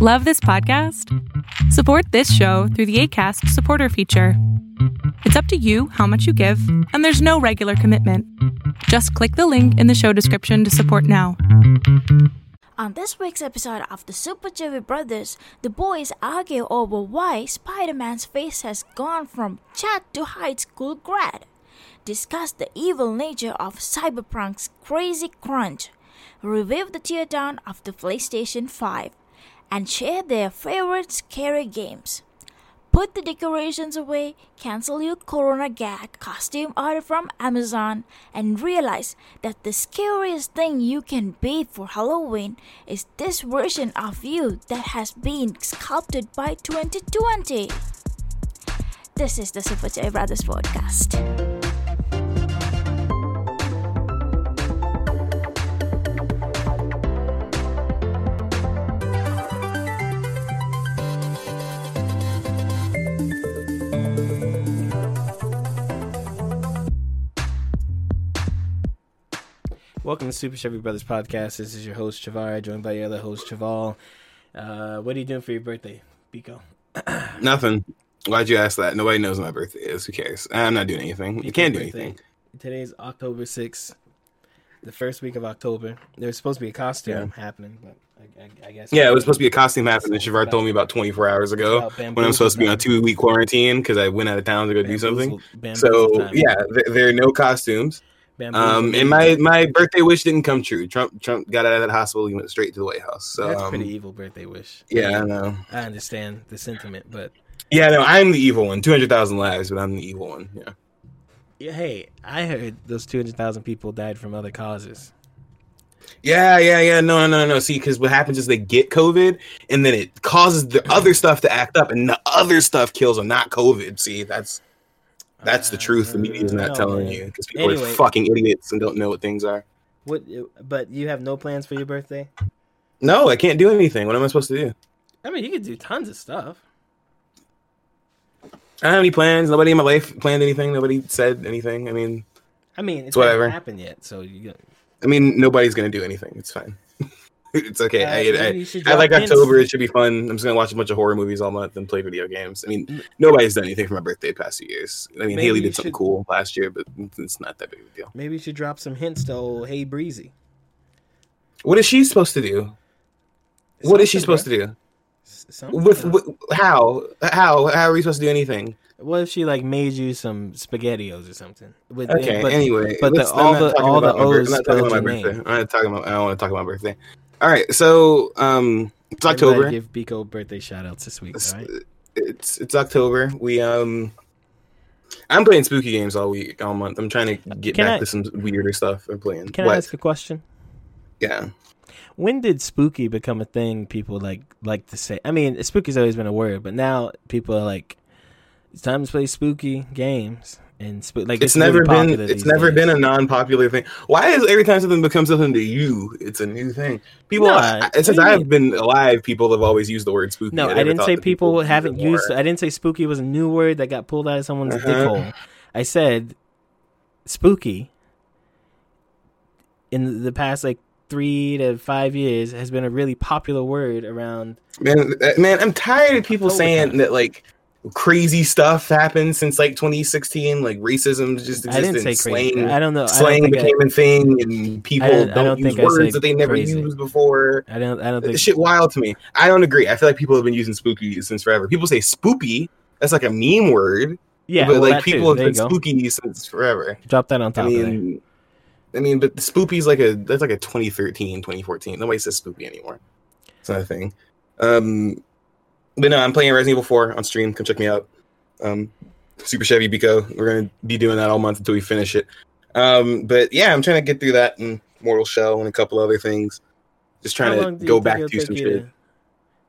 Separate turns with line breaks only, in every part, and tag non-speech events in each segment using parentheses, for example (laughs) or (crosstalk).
Love this podcast? Support this show through the ACAST supporter feature. It's up to you how much you give, and there's no regular commitment. Just click the link in the show description to support now.
On this week's episode of the Super Joey Brothers, the boys argue over why Spider Man's face has gone from chat to high school grad, discuss the evil nature of Cyberpunk's crazy crunch, review the teardown of the PlayStation 5, and share their favorite scary games. Put the decorations away, cancel your Corona gag costume order from Amazon, and realize that the scariest thing you can be for Halloween is this version of you that has been sculpted by 2020. This is the Super J Brothers podcast.
Welcome to Super Chevy Brothers Podcast. This is your host, Shavar, joined by your other host, Chaval. Uh, what are you doing for your birthday, Biko? (clears throat)
Nothing. Why'd you ask that? Nobody knows my birthday is. Who cares? I'm not doing anything. You can't do
Birthday.
anything.
Today's October 6th, the first week of October. There's supposed to be a costume happening, but I, I, I guess.
Yeah, it was supposed to be a costume happening. Shavar told me about 24 hours ago when I'm supposed to be on a two week quarantine because I went out of town to go do something. So yeah, there, there are no costumes. Um, and my my birthday wish didn't come true. Trump Trump got out of that hospital. He went straight to the White House. So
That's a
um,
pretty evil birthday wish.
yeah, I know.
I understand the sentiment, but
Yeah, no, I'm the evil one. 200,000 lives, but I'm the evil one. Yeah.
yeah, hey, I heard those 200,000 people died from other causes.
Yeah, yeah, yeah. No, no, no, no. See, because what happens is they get COVID, and then it causes the other stuff to act up, and the other stuff kills them, not COVID. See, that's that's the truth. The media is
Uh,
not
no,
telling
man.
you because people
Anyway.
are fucking idiots and don't know what things are.
What? But you have no plans for your birthday?
No, I can't do anything. What am I supposed to do?
I mean, you could do tons of stuff.
I don't have any plans. Nobody in my life planned anything. Nobody said anything. I mean,
I mean, it's
It's whatever.
happened yet, so you.
I mean, nobody's gonna do anything. It's fine. (laughs) it's okay.
Uh,
I, I, I like
hints.
October. It should be fun. I'm just gonna watch a bunch of horror movies all month and play video games. I mean, nobody's done anything for my birthday the past few years. I mean,
Maybe
Haley did something
should-
cool last year, but it's not that big of a deal.
Maybe you should drop some hints to old Hey Breezy.
What is she supposed to do? What is she supposed to do? With, with how? How? How are we supposed to do anything?
What if she like made you some spaghettios or something? With,
Okay.
but-
anyway,
but the- all the- all the O's
I'm not talking about my birthday. I'm not talking about. I don't want to talk about my birthday. All right. So, um, it's October.
Give Biko birthday shout outs this week,
It's,
all right?
it's it's October. We um, I'm playing spooky games all week, all month. I'm trying to get
Can
back
I-
to some weirder stuff. I'm playing.
Can
what?
I ask a question?
Yeah.
When did spooky become a thing? People like like to say. I mean, spooky's always been a word, but now people are like, it's time to play spooky games and spook. Like
It's,
really
never been. It's never
days.
been a non-popular thing. Why is every time something becomes something to you, it's a new thing? People,
No,
I- since I've been alive, people have always used the word spooky.
No, I,
never
didn't say
that
people haven't used. I didn't say spooky was a new word that got pulled out of someone's dick
Uh-huh.
hole. I said spooky in the past like three to five years has been a really popular word around.
Man, uh, man, I'm tired of people saying that like crazy stuff happened since like 2016. Like racism just existed.
I didn't say crazy. I don't know. I
slang
don't
became a thing, and people
I
don't,
don't
use
think
words that they never
crazy.
used before.
I, I don't. I don't
This
think.
shit wild to me. I don't agree. I feel like people have been using spooky since forever. People say spoopy. That's like a meme word.
yeah,
but
well,
like
that too.
people have
There
been spooky since forever.
Drop that on
I
top of there.
mean, I mean, but spoopy's like a that's like a 2013, 2014. Nobody says spoopy anymore. It's not a thing. Um, but no, I'm playing Resident Evil 4 on stream. Come check me out. Um, Super Chevy Bico. We're gonna be doing that all month until we finish it. Um, but yeah, I'm trying to get through that and Mortal Shell and a couple other things. Just trying to go back to some
you
shit.
to-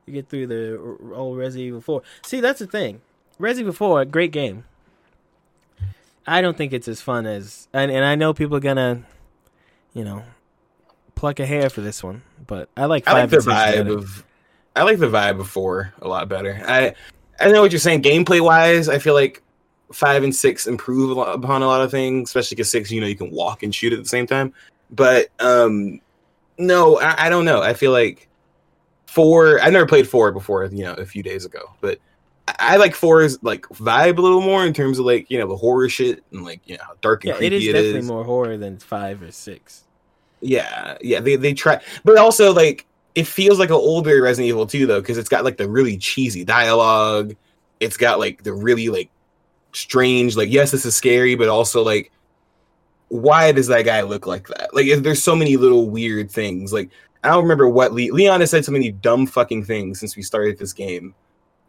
You get through the old Resident Evil 4. See, that's the thing. Resident Evil 4, great game. I don't think it's as fun as, and, and I know people are gonna, you know, pluck a hair for this one, but I like
I
five
like the vibe of I like the vibe of four a lot better. I I know what you're saying. Gameplay wise, I feel like five and six improve a lot, upon a lot of things, especially because six, you know, you can walk and shoot at the same time. But um no, I, I don't know. I feel like four. I never played four before, you know, a few days ago, but I, like four's like vibe a little more in terms of like you know the horror shit and like you know how dark and
Yeah,
creepy
is
it
definitely
is.
more horror than five or six.
Yeah, yeah, they they try, but also like it feels like an older Resident Evil 2 though, because it's got like the really cheesy dialogue. It's got like the really like strange, like yes, this is scary, but also like why does that guy look like that? Like there's so many little weird things. Like I don't remember what Le- Leon has said so many dumb fucking things since we started this game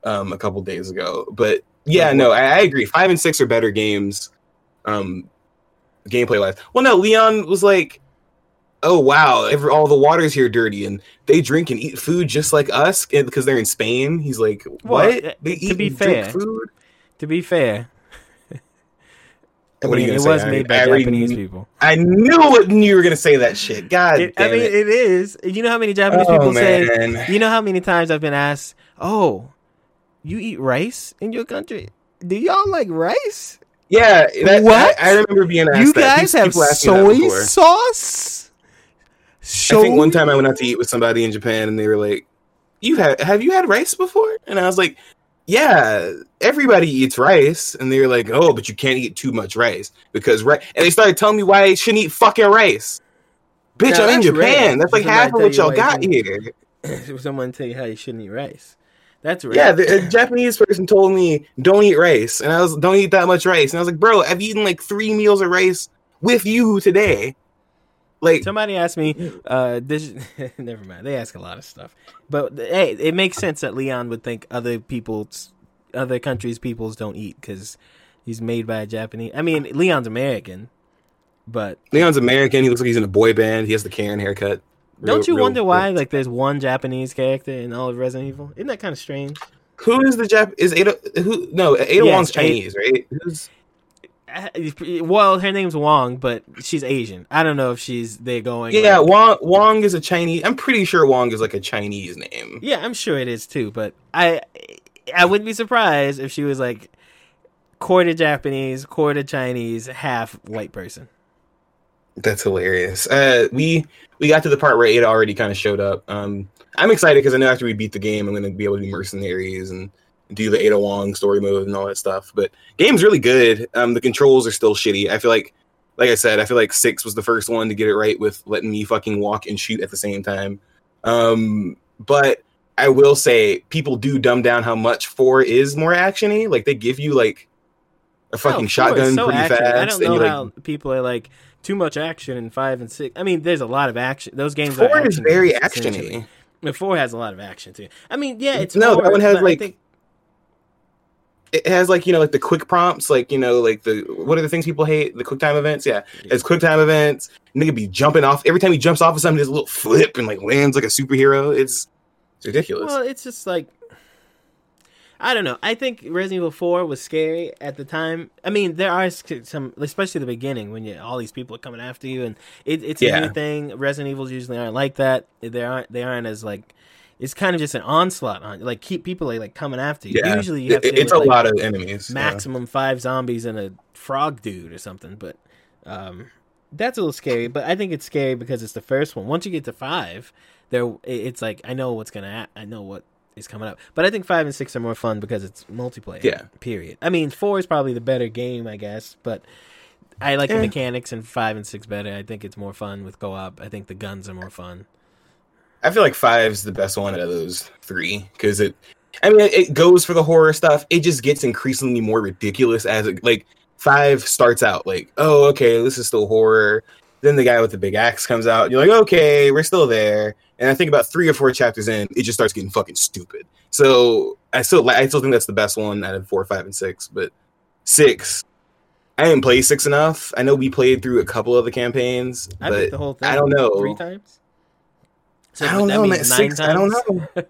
um a couple days ago. But yeah, no, I, I agree. Five and six are better games, um, gameplay wise. Well, no, Leon was like, "Oh wow, every, all the water's here dirty, and they drink and eat food just like us because they're in Spain." He's like, "What?
uh,
they
to
eat
be
and drink
fair,
food?"
To be fair, I
What are you gonna
it
say?
was made
I
by
already
Japanese people.
I knew what you were gonna say that shit. God
It- I mean,
it.
it is. You know how many Japanese
Oh,
people say? You know how many times I've been asked, "Oh, you eat rice in your country? Do y'all like rice?
Yeah, that,
What?
I, I remember being asked.
you guys have
asked me that
soy
before.
Sauce?
I think one time I went out to eat with somebody in Japan, and they were like, "You have have you had rice before?" And I was like, "Yeah, everybody eats rice." And they were like, "Oh, but you can't eat too much rice because rice." And they started telling me why I shouldn't eat fucking rice. Bitch,
Now,
I'm in Japan.
rare.
That's like
Somebody
half of what y'all got here. (laughs)
Someone tell you how you shouldn't eat rice. That's right.
Yeah, the a Japanese person told me don't eat rice, and I was don't eat that much rice, and I was like, bro, I've eaten like three meals of rice with you today. Like,
Somebody asked me, uh, this, (laughs) never mind. They ask a lot of stuff, but hey, it makes sense that Leon would think other people's, other countries' peoples don't eat because he's made by a Japanese. I mean, Leon's American, but
Leon's American. He looks like he's in a boy band. He has the Karen haircut. Real-
don't you
real-
wonder why? Like, there's one Japanese character in all of Resident Evil. Isn't that kind of strange?
Who is the Jap? Is Ada? Who? No, Ada
Yes,
Wong's Chinese, right? Who's?
Uh, Well, her name's Wong, but she's Asian. I don't know if she's they're going.
Yeah,
like-
Wong. Wong is a Chinese. I'm pretty sure Wong is like a Chinese name.
Yeah, I'm sure it is too, but I I wouldn't be surprised if she was like quarter Japanese, quarter Chinese, half white person.
That's hilarious. Uh, we we got to the part where Ada already kind of showed up. Um, I'm excited because I know after we beat the game, I'm going to be able to be mercenaries and do the Ada Wong story mode and all that stuff. But game's really good. Um, the controls are still shitty. I feel like, like I said, I feel like six was the first one to get it right with letting me fucking walk and shoot at the same time. Um, but I will say people do dumb down how much four is more actiony. Like they give you like a fucking
Oh, four is
shotgun
so
pretty
action.
fast.
I don't know
like,
how people are like too much action in five and six. I mean, there's a lot of action. Those games
Four
are
is very actiony.
But four has a lot of action too. I mean, yeah, it's
No, that one has, like, It has like you know like the quick prompts, like you know like the what are the things people hate? The quick time events. Yeah, it's quick time events. Nigga be jumping off every time he jumps off of something. There's a little flip and like lands like a superhero. It's it's ridiculous.
Well, it's just like I don't know. I think Resident Evil Four was scary at the time. I mean, there are some, especially the beginning when you all these people are coming after you, and it, it's a
Yeah.
new thing. Resident Evils usually aren't like that. They aren't. They aren't as like. It's kind of just an onslaught on like keep people are, like coming after you.
yeah,
Usually you have to.
it's a
like,
lot of enemies. yeah.
maximum five zombies and a frog dude or something. But um, that's a little scary. But I think it's scary because it's the first one. Once you get to five, there it's like I know what's gonna. ha- I know what is coming up. But I think five and six are more fun because it's multiplayer.
Yeah.
Period. I mean, four is probably the better game, I guess. But I like the
Eh.
mechanics in five and six better. I think it's more fun with co-op. I think the guns are more fun.
I feel like five's the best one out of those three because it. I mean, it, goes for the horror stuff. It just gets increasingly more ridiculous as it like five starts out like, oh, okay, this is still horror. Then the guy with the big axe comes out. You're like, okay, we're still there. And I think about three or four chapters in, it just starts getting fucking stupid. So I still, I still think that's the best one out of four, five, and six. But six, I didn't play six enough. I know we played through a couple of the campaigns,
I
but
the whole thing.
I don't know.
Three times. So
I don't
that
know,
means
man.
nine
Six, I don't know. (laughs)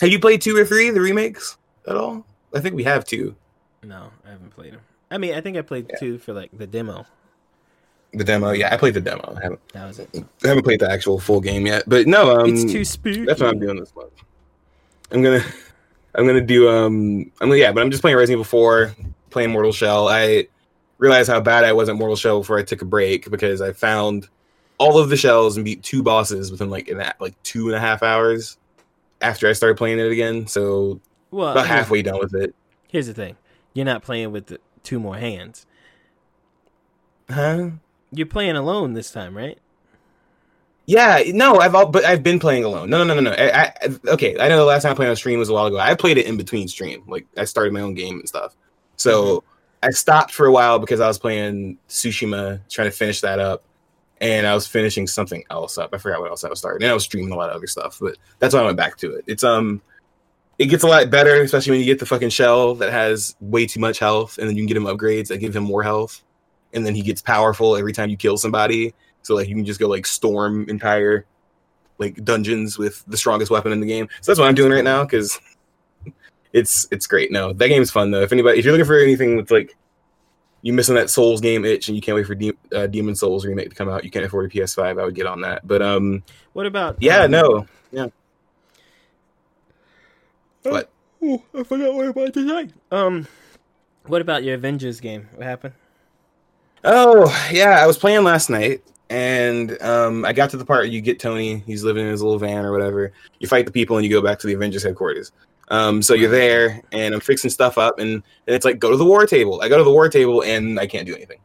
Have you played two or three, the remakes at all? I think we have two.
No, I haven't played them. I mean, I think I played
Yeah.
two for like the demo.
The demo, yeah, I played the demo. I haven't,
That was it.
I haven't played the actual full game yet, but no, um,
it's too spooky.
that's what I'm doing this month. I'm gonna, (laughs) I'm gonna do, um, I'm gonna, yeah, but I'm just playing Resident Evil 4, playing Mortal Shell. I realized how bad I was at Mortal Shell before I took a break because I found all of the shells and beat two bosses within like in that like two and a half hours after I started playing it again. So
Well,
about halfway done with it.
Here's the thing: you're not playing with the two more hands.
Huh?
You're playing alone this time, right?
Yeah, no, I've all, but I've been playing alone. No, no, no, no, no. I, I, okay, I know the last time I played on stream was a while ago. I played it in between stream, like I started my own game and stuff. So mm-hmm. I stopped for a while because I was playing Tsushima, trying to finish that up, and I was finishing something else up. I forgot what else I was starting, and I was streaming a lot of other stuff. But that's why I went back to it. It's um, it gets a lot better, especially when you get the fucking shell that has way too much health, and then you can get him upgrades that give him more health, and then he gets powerful every time you kill somebody. So like you can just go like storm entire like dungeons with the strongest weapon in the game. So that's what I'm doing right now because (laughs) it's it's great. No, that game's fun though. If anybody, if you're looking for anything with like you missing that Souls game itch and you can't wait for De- uh, Demon Souls remake to come out, you can't afford a PS5. I would get on that. But um,
What about?
yeah,
um,
no,
Oh,
What?
oh, I forgot what about to say. Um, what about your Avengers game? What happened?
Oh yeah, I was playing last night, and um, I got to the part where you get Tony. He's living in his little van or whatever. You fight the people, and you go back to the Avengers headquarters. Um, so you're there, and I'm fixing stuff up, and, and it's like go to the war table. I go to the war table, and I can't do anything.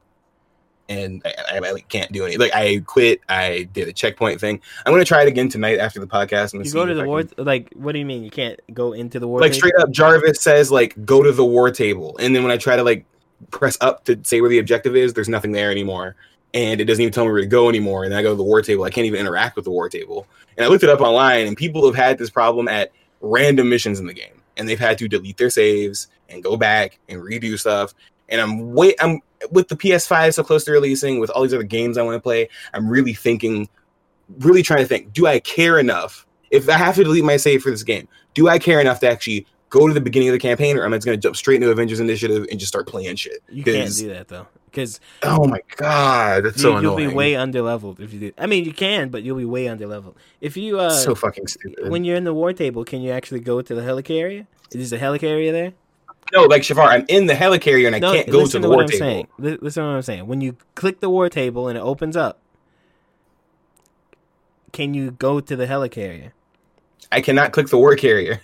And I, I, I can't do anything. Like I quit. I did a checkpoint thing. I'm gonna try it again tonight after the podcast. And
You go to the
I
war.
can-
Like, what do you mean you can't go into the war?
like
table?
straight up jarvis says like go to the war table and then when i try to like press up to say where the objective is there's nothing there anymore and it doesn't even tell me where to go anymore and then i go to the war table i can't even interact with the war table and i looked it up online and people have had this problem at random missions in the game. And they've had to delete their saves and go back and redo stuff. And i'm wait i'm with the ps5 so close to releasing with all these other games i want to play i'm really thinking really trying to think do i care enough? If i have to delete my save for this game do I care enough to actually go to the beginning of the campaign, or am I just going to jump straight into Avengers Initiative and just start playing shit?
You can't do that though, because
Oh my god, that's
you,
so
you'll
annoying.
be way under leveled if you do. I mean, you can, but you'll be way under leveled if you. uh
so fucking stupid.
When you're in the war table, can you actually go to the helicarrier? Is there a helicarrier there?
no, like Shavar, I'm in the helicarrier and I
no,
can't go to
listen
the
to what
war
I'm
table.
saying. Listen to what I'm saying. When you click the war table and it opens up, can you go to the helicarrier?
I cannot click the war carrier.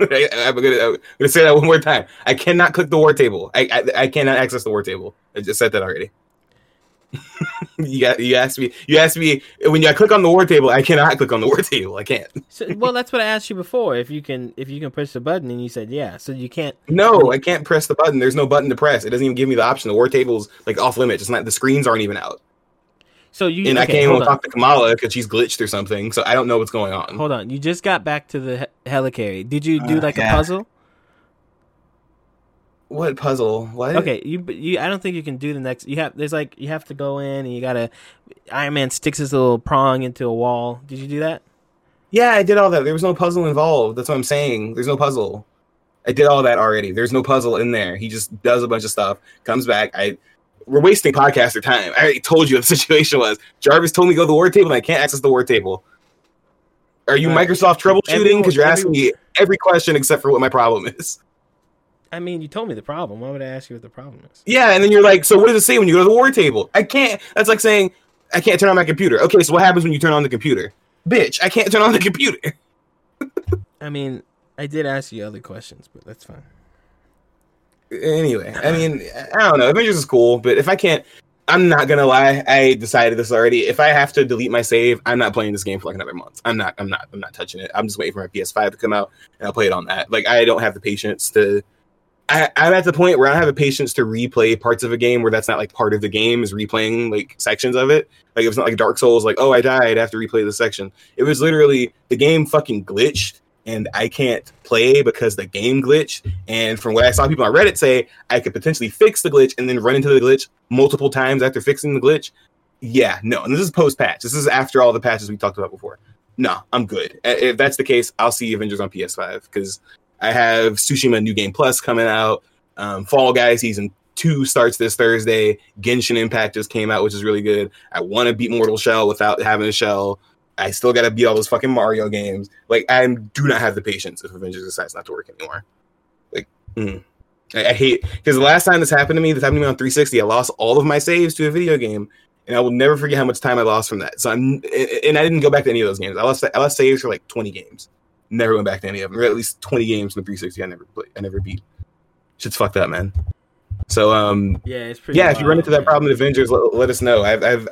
I, am gonna, I'm gonna say that one more time. I cannot click the war table. I, I I cannot access the war table. I just said that already. (laughs) you got you asked me. You asked me when you click on the war table. I cannot click on the war table. I can't.
So, well, that's what I asked you before. If you can, if you can push the button, and you said yeah. So you can't.
No, I can't press the button. There's no button to press. It doesn't even give me the option. The war table's like off limits. It's not. The screens aren't even out.
So you
and I can't even
on.
talk to Kamala because she's glitched or something. So I don't know what's going on.
Hold on. You just got back to the he- helicarrier. Did you do
Uh,
like a puzzle?
What puzzle? What?
Okay, you you I don't think you can do the next. You have there's like you have to go in and you gotta. Iron Man sticks his little prong into a wall. Did you do that?
Yeah, I did all that. There was no puzzle involved. That's what I'm saying. There's no puzzle. I did all that already. There's no puzzle in there. He just does a bunch of stuff, comes back. I we're wasting podcaster time. I already told you what the (laughs) situation was. Jarvis told me to go to the war table and I can't access the war table. Are you
Right.
Microsoft troubleshooting? Because you're asking me every question except for what my problem is.
I mean, you told me the problem. Why would I ask you what the problem is?
Yeah, and then you're like, so what does it say when you go to the war table? I can't. That's like saying I can't turn on my computer. Okay, so what happens when you turn on the computer? Bitch, I can't turn on the computer. (laughs)
I mean, I did ask you other questions, but that's fine.
Anyway, I mean, (laughs) I don't know. Avengers is cool, but if I can't, I'm not gonna lie. I decided this already. If I have to delete my save, I'm not playing this game for like another month. I'm not. I'm not. I'm not touching it. I'm just waiting for my PS5 to come out and I'll play it on that. Like I don't have the patience to. I, I'm at the point where I don't have the patience to replay parts of a game where that's not like part of the game is replaying like sections of it. Like it's not like Dark Souls, like oh I died, I have to replay the section. It was literally the game fucking glitched and I can't play because the game glitched. And from what I saw people on Reddit say, I could potentially fix the glitch and then run into the glitch multiple times after fixing the glitch. Yeah, no. And this is post patch. This is after all the patches we talked about before. No, I'm good. If that's the case, I'll see Avengers on PS5 because I have Tsushima New Game Plus coming out. Um, Fall Guys season two starts this Thursday. Genshin Impact just came out, which is really good. I want to beat Mortal Shell without having a shell. I still got to beat all those fucking Mario games. Like I do not have the patience if Avengers decides not to work anymore. Like mm. I, I hate because the last time this happened to me, this happened to me on 360. I lost all of my saves to a video game, and I will never forget how much time I lost from that. So I'm, and I didn't go back to any of those games. I lost I lost saves for like 20 games. Never went back to any of them, or at least 20 games in the 360. I never played. I never beat. Shit's fucked up, man. So um,
Yeah, it's pretty.
yeah, if you run into that
wild,
problem in Avengers, let, let us know. I've, I've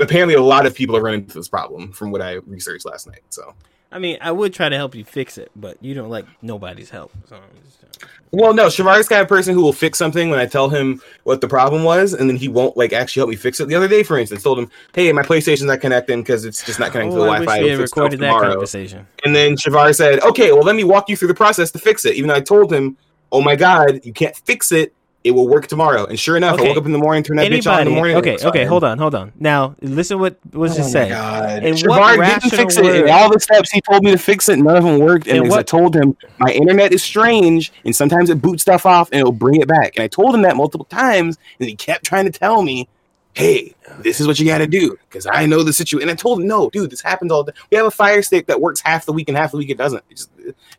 apparently a lot of people are running into this problem from what I researched last night. So
I mean, I would try to help you fix it, but you don't like nobody's help. So just,
Well, no, Shavar's kind of person who will fix something when I tell him what the problem was, and then he won't like actually help me fix it. The other day, for instance, told him, "Hey, my PlayStation's not connecting because it's just not connecting
oh,
to the
oh, I
Wi-Fi."
we had recorded that
tomorrow."
conversation.
And then Shavar said, "Okay, well, let me walk you through the process to fix it." Even though I told him, "Oh my God, you can't fix it. It will work tomorrow." And sure enough,
Okay.
I woke up in the morning, turned that bitch on in the morning.
Okay, okay, hold on, hold on. Now listen what was
Oh
just
my
said.
God.
In
Shavar
what
didn't fix it.
word-
And all the steps he told me to fix it, none of them worked. And
In
because I told him my internet is strange, and sometimes it boots stuff off and it'll bring it back. And I told him that multiple times, and he kept trying to tell me, "Hey, this is what you got to do," because I know the situation. And I told him, "No, dude, this happens all the time. We have a Fire Stick that works half the week, and half the week it doesn't. It just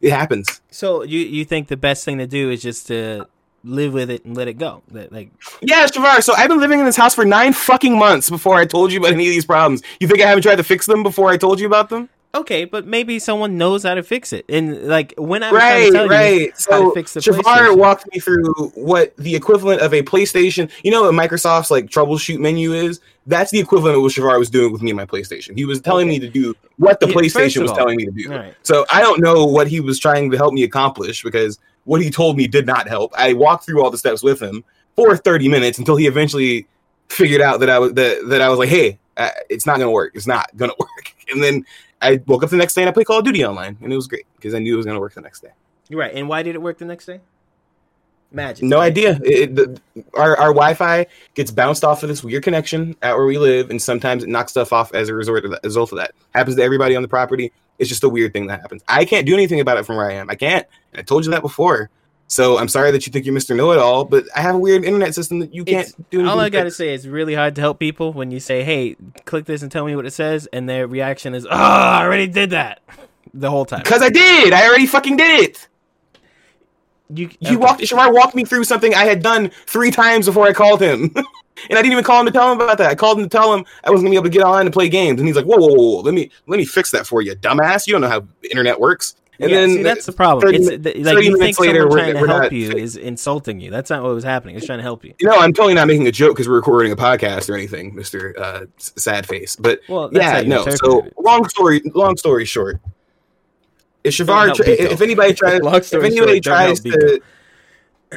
it happens."
So you you think the best thing to do is just to live with it and let it go? Like
Yeah, Shavar. So I've been living in this house for nine fucking months before I told you about any of these problems. You think I haven't tried to fix them before I told you about them?
okay, but maybe someone knows how to fix it. And like when I was trying
right,
to tell you
right.
how to
So
fix the
Shavar walked me through what the equivalent of a PlayStation. You know what Microsoft's like troubleshoot menu is? That's the equivalent of what Shavar was doing with me and my PlayStation. He was telling
Okay.
me to do what the
Yeah,
PlayStation
of
was
all-
telling me to do.
All right.
So I don't know what he was trying to help me accomplish because what he told me did not help. I walked through all the steps with him for 30 minutes until he eventually figured out that I was that, that I was like, "Hey, it's not gonna work. It's not (laughs) gonna work." And then I woke up the next day and I played Call of Duty online, and it was great because I knew it was gonna work the next day.
You're right. And why did it work the next day? Magic.
No idea. It, the, our our Wi-Fi gets bounced off of this weird connection out where we live, and sometimes it knocks stuff off as a result of that. Result of that happens to everybody on the property. It's just a weird thing that happens. I can't do anything about it from where I am. I can't. I told you that before. So I'm sorry that you think you're Mr. Know It All, but I have a weird internet system that you can't
It's-
do anything.
All I gotta
fix.
say is really hard to help people when you say, "Hey, click this and tell me what it says," and their reaction is, "Oh, I already did that." The whole time.
because I did. I already fucking did it.
You okay.
walked. Shavar walked me through something I had done three times before I called him, (laughs) and I didn't even call him to tell him about that. I called him to tell him I wasn't gonna be able to get online and play games, and he's like, "Whoa, whoa, whoa, let me let me fix that for you, dumbass. You don't know how internet works." And
yeah,
then
see, that's the problem.
30
It's
min-
th- like you think
minutes later,
someone
we're-
trying to
we're
help
not
you is insulting you. That's not what was happening. It's trying to help you.
You know, I'm totally not making a joke because we're recording a podcast or anything, Mister uh, Sad Face. But
Well,
yeah, no. So long story, long story short, if Shavar,
help
tr-
people.
if anybody (laughs) tries, if anybody
short,
tries to,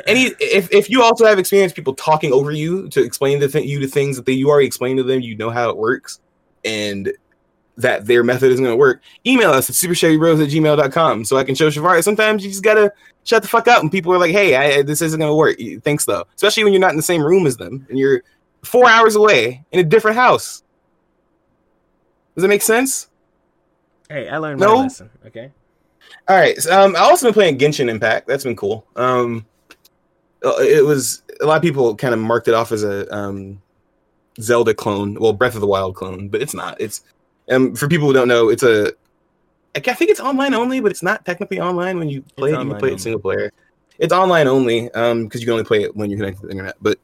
any, if if you also have experienced people talking over you to explain to th- you to things that they, you already explained to them, you know how it works, and that their method isn't going to work, email us at superchevybros at gmail.com so I can show Shavar. Sometimes you just gotta shut the fuck up, and people are like, "Hey, I, I- this isn't going to work." You- Thanks though, especially when you're not in the same room as them and you're four hours away in a different house. Does that make sense?
Hey, I learned
No.
my lesson. Okay.
All right. So, um, I also been playing Genshin Impact. That's been cool. Um, uh, it was a lot of people kind of marked it off as a um, Zelda clone, well, Breath of the Wild clone, but it's not. It's um, for people who don't know, it's a. I think it's online only, but it's not technically online when you play it. You can play
only.
it single player. It's online only um because you can only play it when you're connected to the internet. But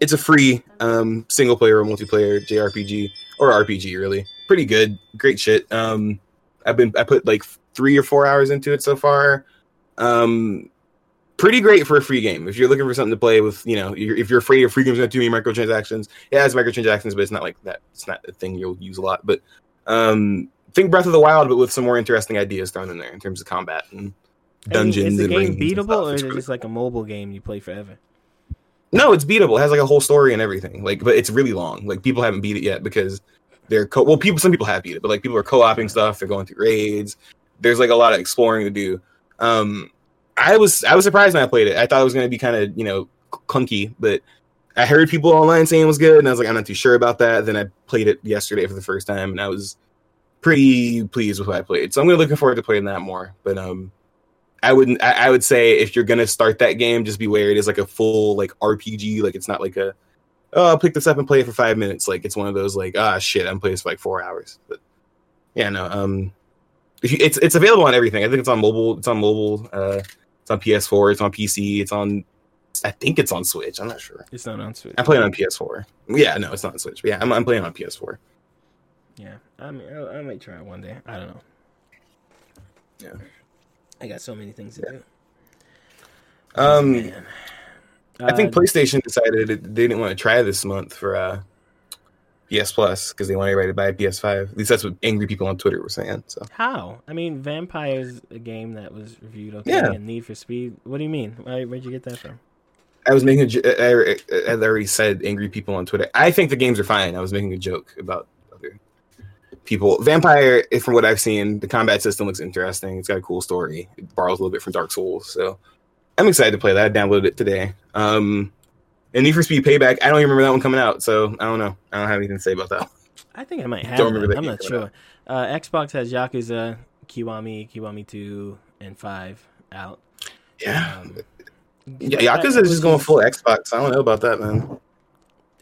it's a free um single player or multiplayer JRPG or RPG really. Pretty good, great shit. Um I've been I put like three or four hours into it so far. Um pretty great for a free game. If you're looking for something to play with, you know, you're, if you're afraid of free games to too many microtransactions, it has microtransactions, but it's not like that. It's not a thing you'll use a lot. But um think Breath of the Wild, but with some more interesting ideas thrown in there in terms of combat and dungeons
Is the game beatable, or is it just like a mobile game you play forever?
no, it's beatable. It has like a whole story and everything. Like, but it's really long. Like people haven't beat it yet because they're co- well, people some people have beat it, but like people are co-oping stuff. They're going through raids. There's like a lot of exploring to do. Um, I was I was surprised when I played it. I thought it was going to be kind of you know clunky, but I heard people online saying it was good, and I was like, I'm not too sure about that. Then I played it yesterday for the first time, and I was pretty pleased with what I played. So I'm really looking forward to playing that more. But um, I wouldn't. I, I would say if you're gonna start that game, just beware. It is like a full like RPG. Like it's not like a oh I'll pick this up and play it for five minutes. Like it's one of those like ah shit I'm playing this for like four hours. But yeah, no. Um, if you, it's it's available on everything. I think it's on mobile. It's on mobile. Uh, it's on PS4. It's on PC. It's on I think it's on Switch. I'm not sure.
It's not on Switch.
I'm playing on PS4. Yeah, no, it's not on Switch. But yeah, I'm, I'm playing on PS4.
Yeah, I mean, I, I might try it one day. I don't know.
Yeah.
I got so many things to do.
Um,
Man.
I think
Uh,
PlayStation decided they didn't want to try this month for uh, PS Plus because they want everybody to buy a PS5. At least that's what angry people on Twitter were saying. So
how? I mean, Vampyr's a game that was reviewed okay.
Yeah.
And Need for Speed. What do you mean? Why, where'd you get that from?
I was making a jo- I, I, I already said angry people on Twitter. I think the games are fine. I was making a joke about other people. Vampire, from what I've seen, the combat system looks interesting. It's got a cool story. It borrows a little bit from Dark Souls, so I'm excited to play that. I downloaded it today. Um, and Need for Speed Payback, I don't even remember that one coming out, so I don't know. I don't have anything to say about that.
I think I might have.
Don't remember
that.
that
I'm not sure. Uh, Xbox has Yakuza, Kiwami, Kiwami Two, and Five out.
Yeah,
Um,
yeah Yakuza is just going full Xbox. I don't know about that, man.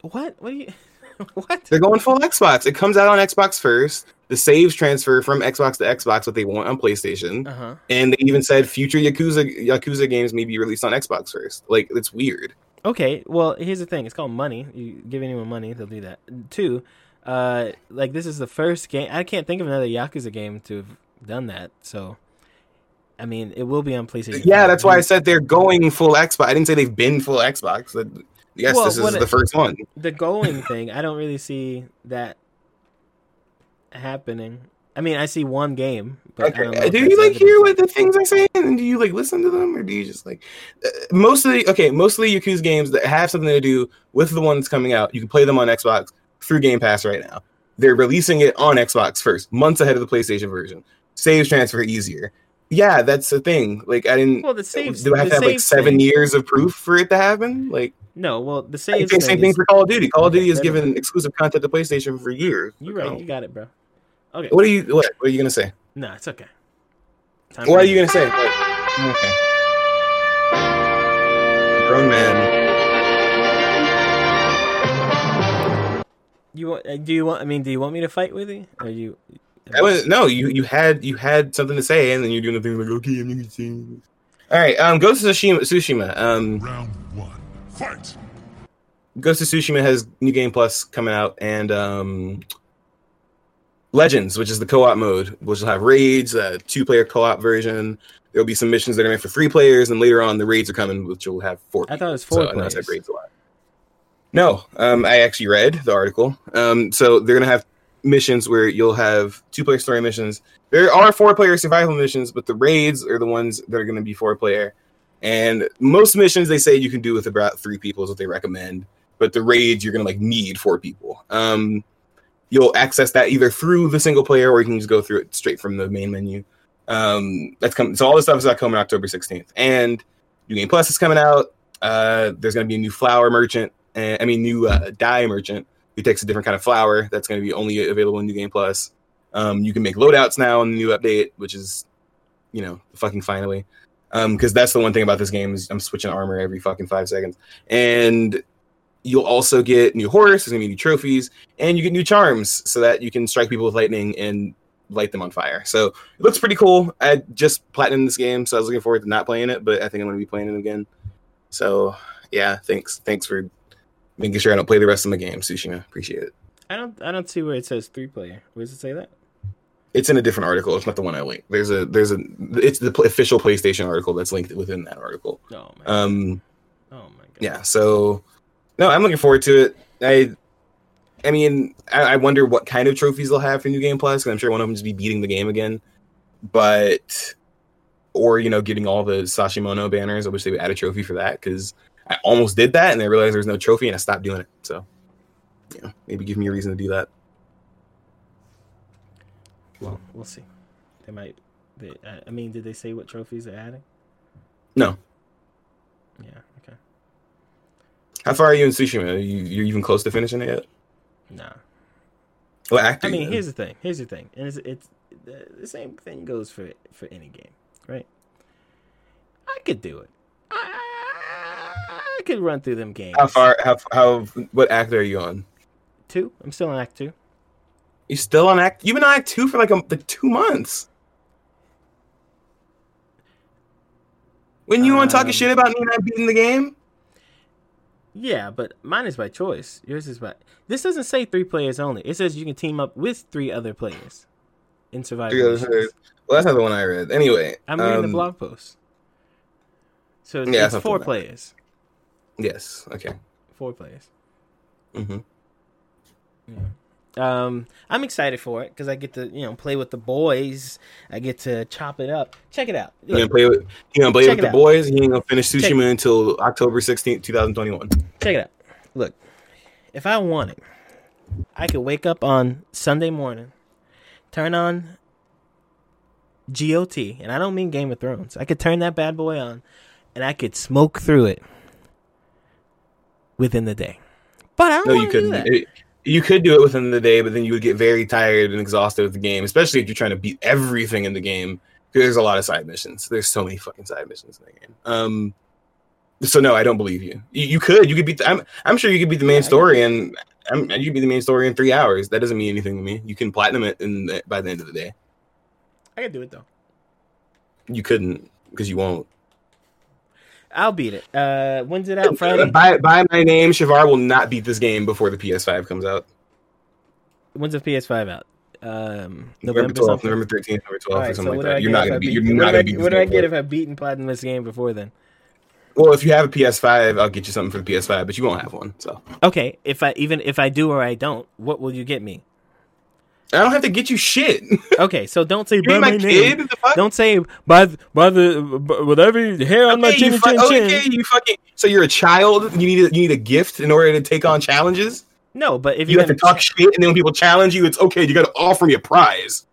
What? What do you? (laughs) what?
They're going full Xbox. It comes out on Xbox first. The saves transfer from Xbox to Xbox, what they want on PlayStation.
Uh huh.
And they even said future Yakuza Yakuza games may be released on Xbox first. Like it's weird.
Okay, well, here's the thing. It's called money. You give anyone money, they'll do that. Two, uh, like this is the first game. I can't think of another Yakuza game to have done that. So, I mean, it will be on PlayStation.
Yeah,
5.
that's why I said they're going full Xbox. I didn't say they've been full Xbox. But yes,
Well,
this is the
it-
first one.
the going thing. I don't really see that happening. I mean, I see one game, but I
Okay. Do you like hear what the things I'm saying, and do you like listen to them, or do you just like uh, most of the okay, mostly Yakuza games that have something to do with the one that's coming out? You can play them on Xbox through Game Pass right now. They're releasing it on Xbox first, months ahead of the PlayStation version. Saves transfer easier. Yeah, that's the thing. Like I didn't.
Well, the saves.
do I have to have like seven
thing-
years of proof for it to happen? Like
No, well, the
I
saves.
same
thing
thing
is-
for Call of Duty. Call of Duty has given exclusive content to PlayStation for years.
You're right. You got it, bro. Okay.
What are you? What, what are you gonna say?
No, it's okay. Time
What are you gonna say? What? (laughs) Okay. Grown man.
You want? uh, Do you want? I mean, do you want me to fight with you? Or you?
I was, no, you you had you had something to say, and then you're doing the thing like, okay, I'm gonna say. All right, um, Ghost of Tsushima. Tsushima. Um,
Round one. Fight!
Ghost of Tsushima has new game plus coming out, and um, Legends, which is the co-op mode, which will have raids, a two-player co-op version. There'll be some missions that are meant for three players, and later on, the raids are coming, which will have four.
I thought it was four
So I know I said
players.
raids a lot. No, um, I actually read the article. Um, so they're gonna have missions where you'll have two-player story missions. There are four-player survival missions, but the raids are the ones that are gonna be four-player. And most missions they say you can do with about three people is what they recommend but the raids you're gonna like need four people. Um, you'll access that either through the single player or you can just go through it straight from the main menu. Um, that's coming. So all this stuff is coming October 16th, and New Game Plus is coming out. Uh, there's gonna be a new flower merchant, and I mean new uh, dye merchant who takes a different kind of flower that's gonna be only available in New Game Plus. Um, you can make loadouts now in the new update, which is, you know, fucking finally. Um, because that's the one thing about this game is I'm switching armor every fucking five seconds, and you'll also get new horse. There's gonna be new trophies, and you get new charms so that you can strike people with lightning and light them on fire. So it looks pretty cool. I just platinumed this game, so I was looking forward to not playing it, but I think I'm gonna be playing it again. So yeah, thanks, thanks for making sure I don't play the rest of my game, Tsushima. Appreciate it.
I don't. I don't see where it says three player. Where does it say that?
It's in a different article. It's not the one I linked. There's a there's a it's the official PlayStation article that's linked within that article.
Oh man.
Um,
oh my god.
yeah so no i'm looking forward to it i i mean i, I wonder what kind of trophies they'll have for new game Plus. Because i'm sure one of them is be beating the game again but or you know getting all the sashimono banners i wish they would add a trophy for that because i almost did that and i realized there was no trophy and i stopped doing it so yeah maybe give me a reason to do that
Well, we'll see. They might. They, I- I mean, did they say what trophies they're adding?
no
Yeah.
How far are you in tsushima are you, you're even close to finishing it yet
Nah.
Well, actor
I mean, here's the thing. Here's the thing, and it's, it's the, the same thing goes for for any game, right? I could do it. I, I could run through them games.
how far how how what act are you on
Two. I'm still on Act Two.
You still on act? You've been on act two for like a, like two months. When you want to talk
Um,
shit about me not beating the game,
Yeah, but mine is by choice. Yours is by. This doesn't say three players only. It says you can team up with three other players in survival.
Three other players. Well, that's not the one I read. Anyway,
I'm reading the
um,
blog post. So
Yeah,
it's four
the
players.
Yes. Okay.
Four players.
hmm
Um, I'm excited for it because I get to you know play with the boys. I get to chop it up. Check it out.
You gonna play with you gonna play
Check
with the
out.
boys. He ain't gonna finish
Check-
Tsushima until October sixteenth, two thousand twenty one.
Check it out. Look, if I wanted, I could wake up on Sunday morning, turn on GOT, and I don't mean Game of Thrones. I could turn that bad boy on, and I could smoke through it within the day. But I don't
No, you
do
couldn't.
that.
It- you could do it within the day, but then you would get very tired and exhausted with the game, especially if you're trying to beat everything in the game. Because there's a lot of side missions. There's so many fucking side missions in the game. Um, so no, I don't believe you. You, you could. You could beat. The, I'm. I'm sure you could beat the main story, and I'm, you could beat the main story in three hours. That doesn't mean anything to me. You can platinum it in the, by the end of the day.
I could do it though.
You couldn't because you won't.
I'll beat it. Uh, when's it out? Friday.
By, by my name, Shavar will not beat this game before the PS5 comes out.
When's the PS5 out? Um,
November 12th. November 13th, November 12th,
All
or
right, so
something like that. You're not gonna be.
beat-
You're not gonna beat.
What do I get if I beat and platinum this game before then?
Well, if you have a PS5, I'll get you something for the PS5, but you won't have one. So
Okay, if I even if I do or I don't, what will you get me?
I don't have to get you shit. (laughs)
Okay, so don't say
you
by my
my
name.
kid. The fuck?
Don't say by th- by the b- whatever hair on my
Okay,
chin
you
chin
fu-
chin.
okay, you fucking. So you're a child. You need a, you need a gift in order to take on challenges.
No, but if
You
you,
have to talk shit, and then when people challenge you, it's okay. You got to offer me a prize.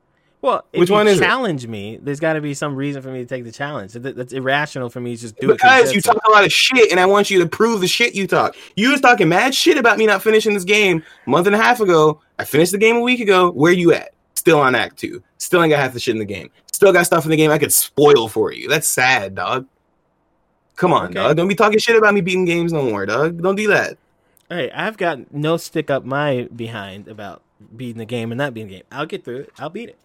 Well, if
Which
you
one is it?
challenge me, there's got to be some reason for me to take the challenge. That's irrational for me to just do it
Because you talk a lot of shit, and I want you to prove the shit you talk. You was talking mad shit about me not finishing this game a month and a half ago. I finished the game a week ago. Where you at? Still on Act Two. Still ain't got half the shit in the game. Still got stuff in the game I could spoil for you. That's sad, dog. Come on,
Okay.
dog. Don't be talking shit about me beating games no more, dog. Don't do that.
so. Hey, I've got no stick up my behind about beating the game and not beating the game. I'll get through it. I'll beat it.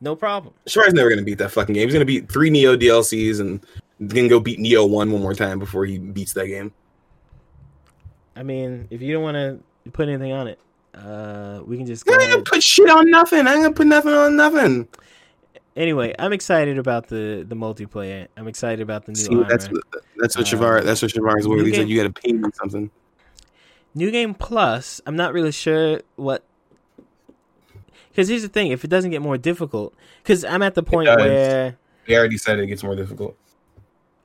No problem.
Shavar's never gonna beat that fucking game. He's gonna beat three Nioh DLCs and then go beat Nioh One one more time before he beats that game.
I mean, if you don't want to put anything on it, uh, we can just go
I ain't gonna put shit on nothing. I ain't gonna put nothing on nothing.
Anyway, I'm excited about the the multiplayer. I'm excited about the new
See, that's what that's what
Uh,
that's what Shavar's word.
new
He said you got to pay me something.
New Game Plus. I'm not really sure what. Because here's the thing: if it doesn't get more difficult, because I'm at the point where
They already said it gets more difficult.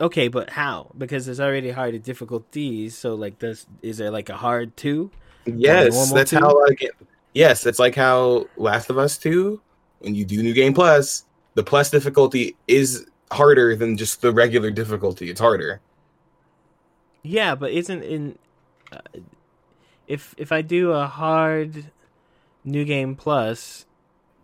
okay, but how? Because there's already harder difficulties. So like, does is there like a hard two?
Yes, that's
too?
how I get. Yes, it's like how Last of Us Two, when you do New Game Plus, the plus difficulty is harder than just the regular difficulty. It's harder.
Yeah, but isn't in uh, if if I do a hard New Game Plus,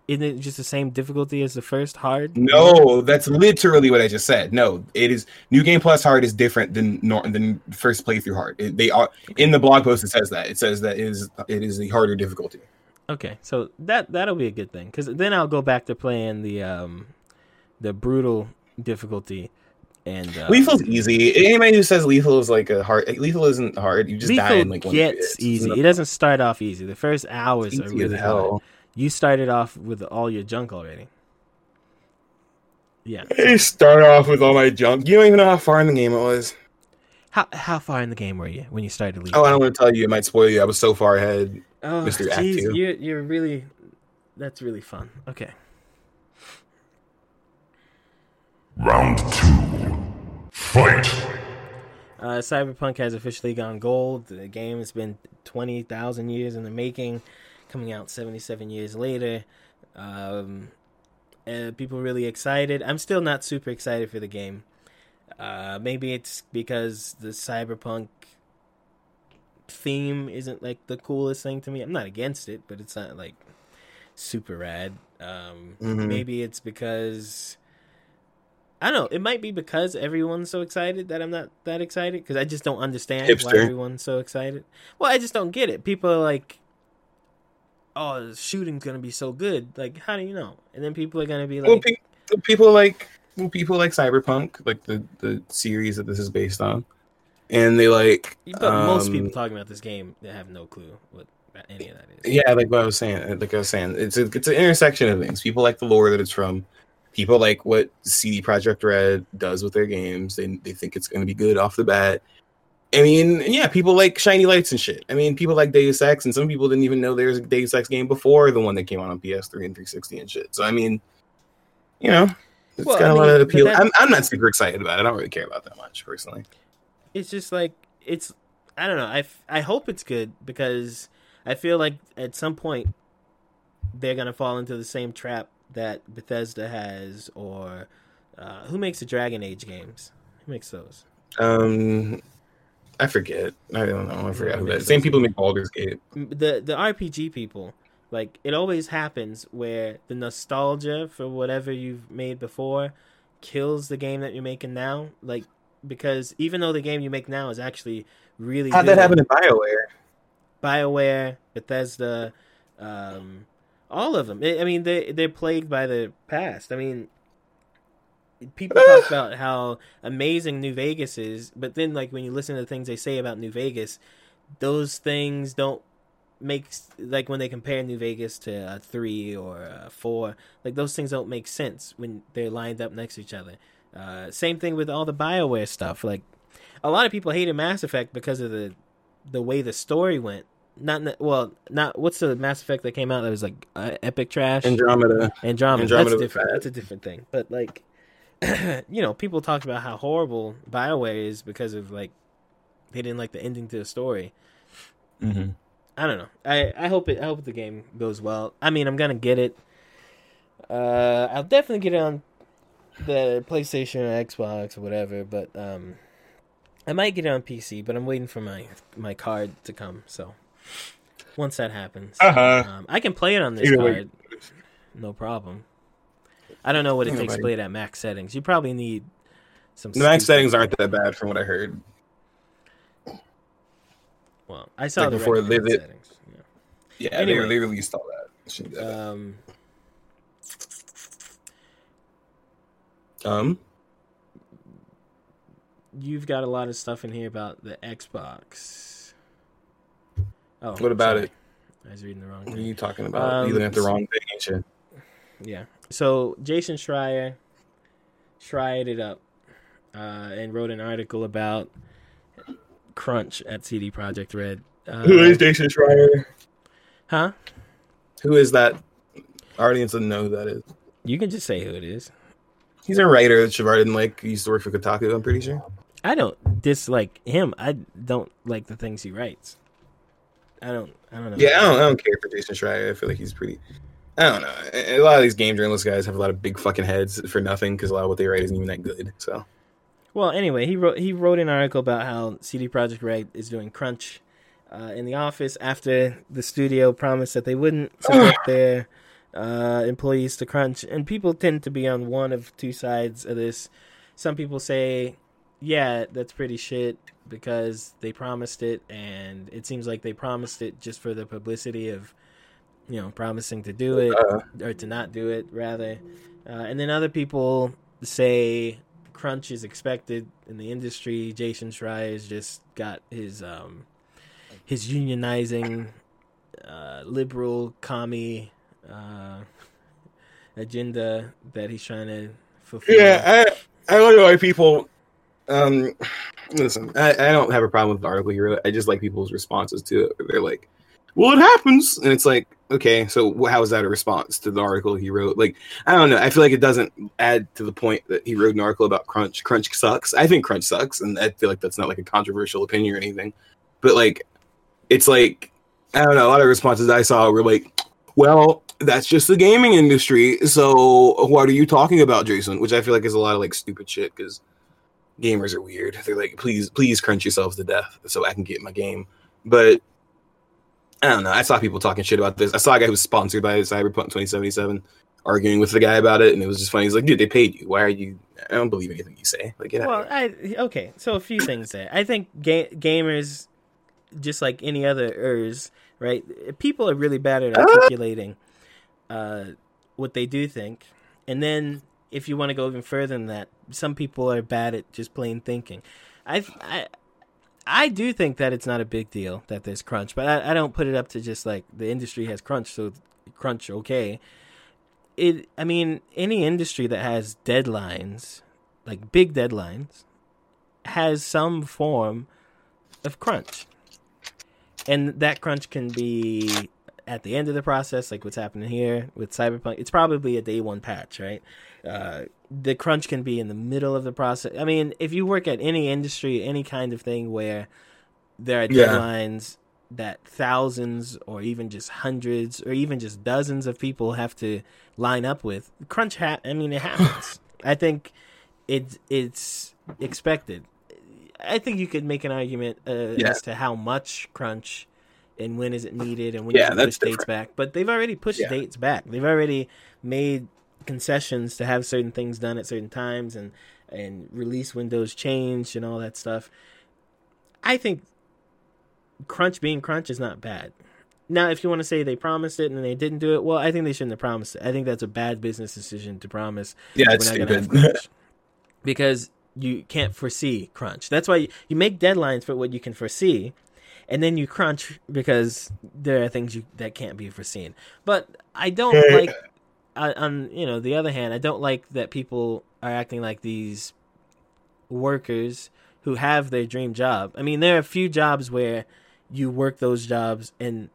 isn't it just the same difficulty as the first hard?
No, that's literally what I just said. No, it is New Game Plus hard is different than nor, than first playthrough hard. It- they are in the blog post. It says that it says that it is it is the harder difficulty.
Okay, so that that'll be a good thing because then I'll go back to playing the um the brutal difficulty and uh,
Lethal's easy. Anybody who says lethal is like a hard, lethal isn't hard. You just die
Lethal
in like one
gets
hit. It's
easy. It doesn't start off easy. The first hours are really
as
hard. You started off with all your junk already. Yeah.
I start off with all my junk. You don't even know how far in the game it was.
How how far in the game were you when you started leaving?
Oh, I don't want to tell you. It might spoil you. I was so far ahead.
Oh,
Mr. Act
jeez,
Two.
you're you're really that's really fun. Okay.
Round two. Fight.
Uh, Cyberpunk has officially gone gold. The game has been 20,000 years in the making, coming out 77 years later. Um, and people are really excited. I'm still not super excited for the game. Uh, maybe it's because the Cyberpunk theme isn't like the coolest thing to me. I'm not against it, but it's not like super rad. Um,
Mhm.
Maybe it's because I don't know. It might be because everyone's so excited that I'm not that excited because I just don't understand why everyone's so excited. Well, I just don't get it. People are like, "Oh, the shooting's gonna be so good." Like, how do you know? And then people are gonna be
Well,
like,
pe- people like well, people like Cyberpunk, like the the series that this is based on. and they like.
But most
um,
people talking about this game they have no clue what any of that is.
Yeah, like what I was saying. Like I was saying, it's a, it's an intersection of things. People like the lore that it's from. People like what CD Projekt Red does with their games. They they think it's going to be good off the bat. I mean, yeah, people like shiny lights and shit. I mean, people like Deus Ex, and some people didn't even know there was a Deus Ex game before the one that came out on PS3 and 360 and shit. So I mean, you know, it's
Well,
got
I
a lot of appeal. I'm I'm not super excited about it. I don't really care about that much personally.
It's just like it's I don't know. I f- I hope it's good because I feel like at some point they're gonna fall into the same trap that Bethesda has, or uh, who makes the Dragon Age games? Who makes those?
Um, I forget. I don't know. I forgot who that. Same people make Baldur's Gate.
the the RPG people like it always happens where the nostalgia for whatever you've made before kills the game that you're making now like because even though the game you make now is actually really
How'd
good,
that happen in Bioware?
BioWare, Bethesda, um, all of them. I I mean, they they're plagued by the past. I mean, people talk about how amazing New Vegas is, but then like when you listen to the things they say about New Vegas, those things don't make like when they compare New Vegas to a three or a four, like those things don't make sense when they're lined up next to each other. Uh, same thing with all the Bioware stuff. Like a lot of people hated Mass Effect because of the the way the story went. Not well, not what's the Mass Effect that came out that was like uh, epic trash.
Andromeda.
Andromeda.
Andromeda
that's
was
different.
bad.
That's a different thing. But like, (clears throat) you know, people talked about how horrible Bioware is because of like they didn't like the ending to the story.
Mm-hmm.
I don't know. I I hope it. I hope the game goes well. I mean, I'm gonna get it. Uh, I'll definitely get it on the PlayStation or Xbox or whatever. But um, I might get it on PC. But I'm waiting for my my card to come. So once that happens,
Uh-huh.
um, I can play it on this
Either way.
card. No problem. I don't know what it
Yeah,
takes to play it at max settings. You probably need some.
The max settings aren't that bad from what I heard.
Well, I saw
like
the
before
recommended
they- they-
settings. Yeah.
Yeah,
Anyway.
they, they released all that. That.
Um.
Um,
you've got a lot of stuff in here about the Xbox. Oh,
What about
sorry.
it?
I was reading the wrong
what are you talking about?
Um,
you looking at the wrong thing?
Yeah. So Jason Schreier Schreied it up uh, and wrote an article about crunch at CD Projekt Red. Uh,
Who is Jason Schreier?
Huh?
Who is that? Audience doesn't know who that is.
You can just say who it is.
He's a writer that Shavar didn't like. He used to work for Kotaku, I'm pretty sure.
I don't dislike him. I don't like the things he writes. I don't. I don't know.
Yeah, I don't, I don't care for Jason Schreier. I feel like he's pretty. I don't know. A lot of these game journalist guys have a lot of big fucking heads for nothing because a lot of what they write isn't even that good. So
Well, anyway, he wrote he wrote an article about how CD Projekt Red is doing crunch uh, in the office after the studio promised that they wouldn't (sighs) subject their uh, employees to crunch, and people tend to be on one of two sides of this. Some people say, "Yeah, that's pretty shit," because they promised it, and it seems like they promised it just for the publicity of, you know, promising to do it
uh,
or to not do it rather. Uh, and then other people say crunch is expected in the industry. Jason Schreier's just got his um his unionizing uh, liberal commie uh, agenda that he's trying to fulfill.
yeah, I I wonder why people. Um, listen, I, I don't have a problem with the article here. I just like people's responses to it. They're like, "Well, it happens," and it's like, okay, so how is that a response to the article he wrote? Like, I don't know. I feel like it doesn't add to the point that he wrote an article about Crunch. Crunch sucks. I think Crunch sucks, and I feel like that's not like a controversial opinion or anything. But like, it's like I don't know. A lot of responses I saw were like, "Well, that's just the gaming industry." So what are you talking about, Jason? Which I feel like is a lot of like stupid shit because gamers are weird. They're like, "Please, please crunch yourselves to death so I can get my game." But I don't know. I saw people talking shit about this. I saw a guy who was sponsored by Cyberpunk 2077 arguing with the guy about it, and it was just funny. He's like, "Dude, they paid you. Why are you? I don't believe anything you say. Like, get out."
Well. I okay. So a few things there. I think ga- gamers, just like any other ers, right? People are really bad at articulating uh, what they do think, and then if you want to go even further than that, some people are bad at just plain thinking. I I I do think that it's not a big deal that there's crunch, but I, I don't put it up to just like the industry has crunch, so crunch okay. It, I mean, any industry that has deadlines, like big deadlines, has some form of crunch, and that crunch can be at the end of the process, like what's happening here with Cyberpunk. It's probably a day one patch, right? Uh, the crunch can be in the middle of the process. I mean, if you work at any industry, any kind of thing where there are
Yeah.
deadlines that thousands or even just hundreds or even just dozens of people have to line up with, crunch ha- I mean, it happens. (laughs) I think it's it's expected. I think you could make an argument uh,
Yeah.
as to how much crunch and when is it needed and when
Yeah,
you push dates
different.
back. But they've already pushed
Yeah.
dates back. They've already made concessions to have certain things done at certain times and and release windows changed and all that stuff. I think crunch being crunch is not bad. Now, if you want to say they promised it and they didn't do it, well, I think they shouldn't have promised it. I think that's a bad business decision to promise
Yeah, it's
we're not gonna
stupid.
because you can't foresee crunch. That's why you, you make deadlines for what you can foresee, and then you crunch because there are things you that can't be foreseen. But I don't like, on you know the other hand, I don't like that people are acting like these workers who have their dream job. I mean, there are a few jobs where you work those jobs and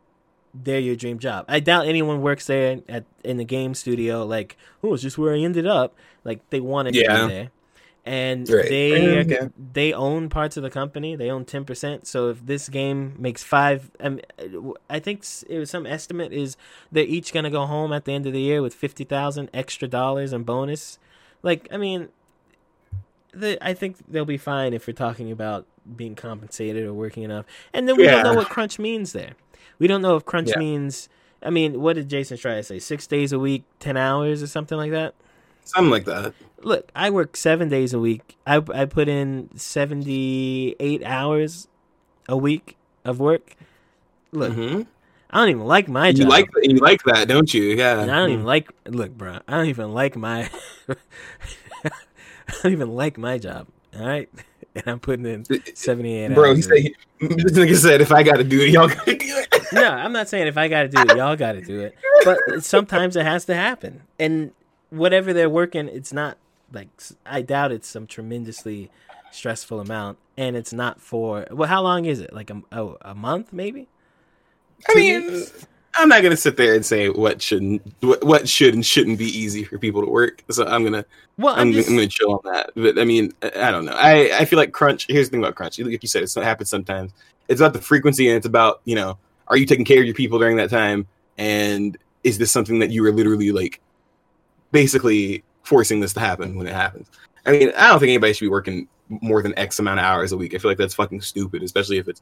they're your dream job. I doubt anyone works there at in the game studio like, oh, it's just where I ended up. Like they wanted to
Yeah.
be there, and
Right.
they
yeah.
they own parts of the company. They own ten percent. So if this game makes five, I, mean, I think it was some estimate is they're each gonna go home at the end of the year with fifty thousand extra dollars and bonus. Like, I mean, the, I think they'll be fine if we're talking about being compensated or working enough. And then we don't know what crunch means there. We don't know if crunch
Yeah.
means. I mean, what did Jason try to say? Six days a week, ten hours, or something like that.
Something like that.
Look, I work seven days a week. I I put in seventy eight hours a week of work. Look,
hmm
I don't even like my job.
You like you like that, don't you? Yeah.
And I don't even like. Look, bro, I don't even like my. (laughs) I don't even like my job. All right, (laughs) and I'm putting in seventy eight
Bro,
hours.
he
a week.
said, this nigga said, if I got to do it, y'all got to do it.
no, I'm not saying if I got to do it, y'all got to do it. But sometimes it has to happen, and whatever they're working, it's not like I doubt it's some tremendously stressful amount, and it's not for well, how long is it? Like a a, oh, a month, maybe.
I
Two
mean,
weeks?
I'm not gonna sit there and say what shouldn't, what, should and shouldn't be easy for people to work. So I'm gonna,
Well,
I'm,
I'm just
I'm gonna chill on that. But I mean, I I don't know. I, I feel like crunch. Here's the thing about crunch. Like you said, it's, it happens sometimes. It's about the frequency, and it's about you know, are you taking care of your people during that time? And is this something that you are literally like, basically forcing this to happen when it happens? I mean, I don't think anybody should be working more than X amount of hours a week. I feel like that's fucking stupid, especially if it's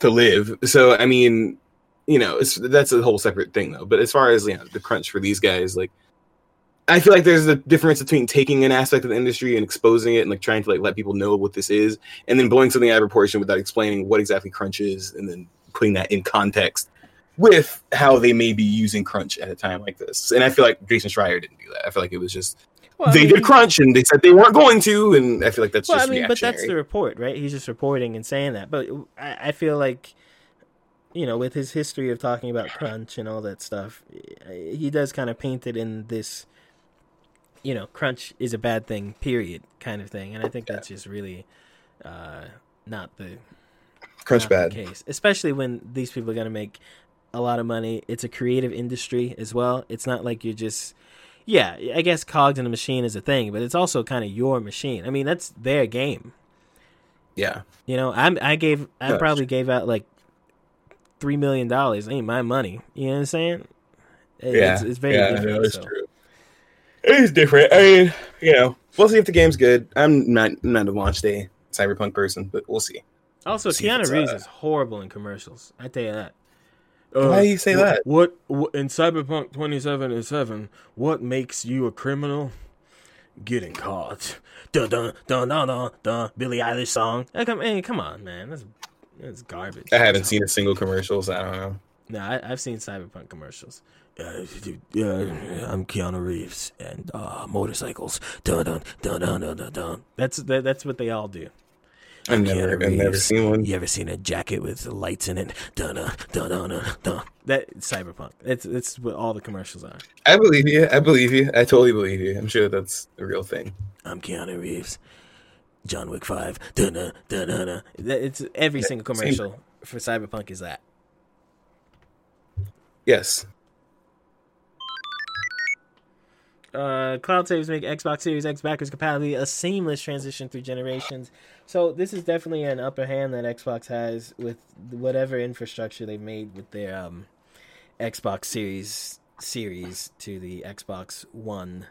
to live. So I mean, you know, that's a whole separate thing though. But as far as you know, the crunch for these guys, like I feel like there's a difference between taking an aspect of the industry and exposing it and like trying to like let people know what this is, and then blowing something out of proportion without explaining what exactly crunch is, and then putting that in context with how they may be using crunch at a time like this. And I feel like Jason Schreier didn't do that. I feel like it was just
well, I
they
mean,
did crunch and they said they weren't going to, and I feel like that's
Well, I mean, but that's the report, right? He's just reporting and saying that. But I, I feel like, you know, with his history of talking about crunch and all that stuff, he does kind of paint it in this, you know, crunch is a bad thing, period, kind of thing. And I think that's just really uh, not the
crunch bad.
case, especially when these people are going to make a lot of money. It's a creative industry as well. It's not like you're just, yeah, I guess cogs in a machine is a thing, but it's also kind of your machine. I mean, that's their game.
Yeah,
You know, I'm I gave I
That's
probably gave out like three million dollars. Ain't my money. You know what I'm saying? It-
yeah,
it's, it's very
yeah,
different.
no, it's
so.
true. It is different. I mean, you know, we'll see if the game's good. I'm not I'm not a launch day cyberpunk person, but we'll see.
Also,
if
Keanu Reeves
uh,
is horrible in commercials. I tell you that.
Why do you say
wh-
that?
What, what in Cyberpunk 2077? What makes you a criminal? Getting caught. Dun dun dun dun dun dun. Billie Eilish song. Like, I mean, come on, man. That's that's garbage.
I haven't seen a single commercial, so I don't know.
No, I, I've seen Cyberpunk commercials. Uh, yeah, I'm Keanu Reeves and uh, motorcycles. Dun dun dun dun dun dun dun. That's that, that's what they all do.
I've never, I've never seen one.
You ever seen a jacket with lights in it? Dun dun dun dun dun. That cyberpunk. It's it's what all the commercials are.
I believe you. I believe you. I totally believe you. I'm sure that's a real thing.
I'm Keanu Reeves. John Wick Five. Dun dun dun dun. dun. That- It's every single
same.
commercial for cyberpunk is that.
Yes.
uh, cloud saves make Xbox Series X backwards compatibility a seamless transition through generations. So this is definitely an upper hand that Xbox has with whatever infrastructure they've made with their um, Xbox Series series to the Xbox One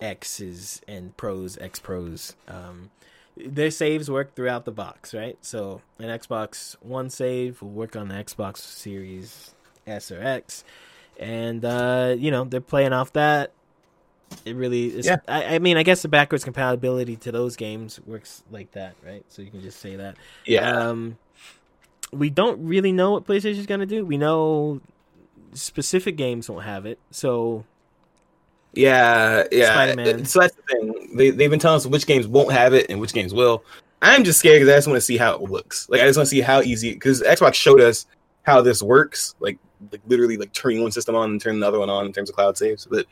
X's and Pros, X Pros. Um, their saves work throughout the box, right? So an Xbox One save will work on the Xbox Series S or X, and uh, you know they're playing off that. It really is.
Yeah.
I, I mean, I guess the backwards compatibility to those games works like that, right? So you can just say that.
Yeah.
Um, we don't really know what PlayStation's gonna do. We know specific games won't have it, so
Yeah, yeah.
Spider-Man.
So that's the thing. They they've been telling us which games won't have it and which games will. I'm just scared because I just want to see how it looks. Like I just want to see how easy because Xbox showed us how this works. Like like literally like turning one system on and turning the other one on in terms of cloud saves. But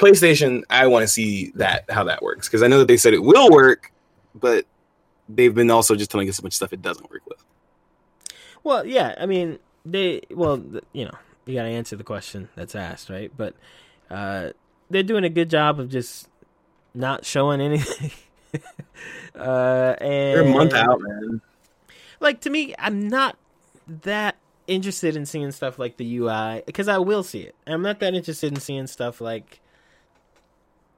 PlayStation, I want to see that how that works because I know that they said it will work, but they've been also just telling us a bunch of stuff it doesn't work with.
Well, yeah, I mean, they well, you know, you got to answer the question that's asked, right? But uh they're doing a good job of just not showing anything. (laughs) uh and
They're a month out, man.
Like to me, I'm not that interested in seeing stuff like the UI because I will see it. I'm not that interested in seeing stuff like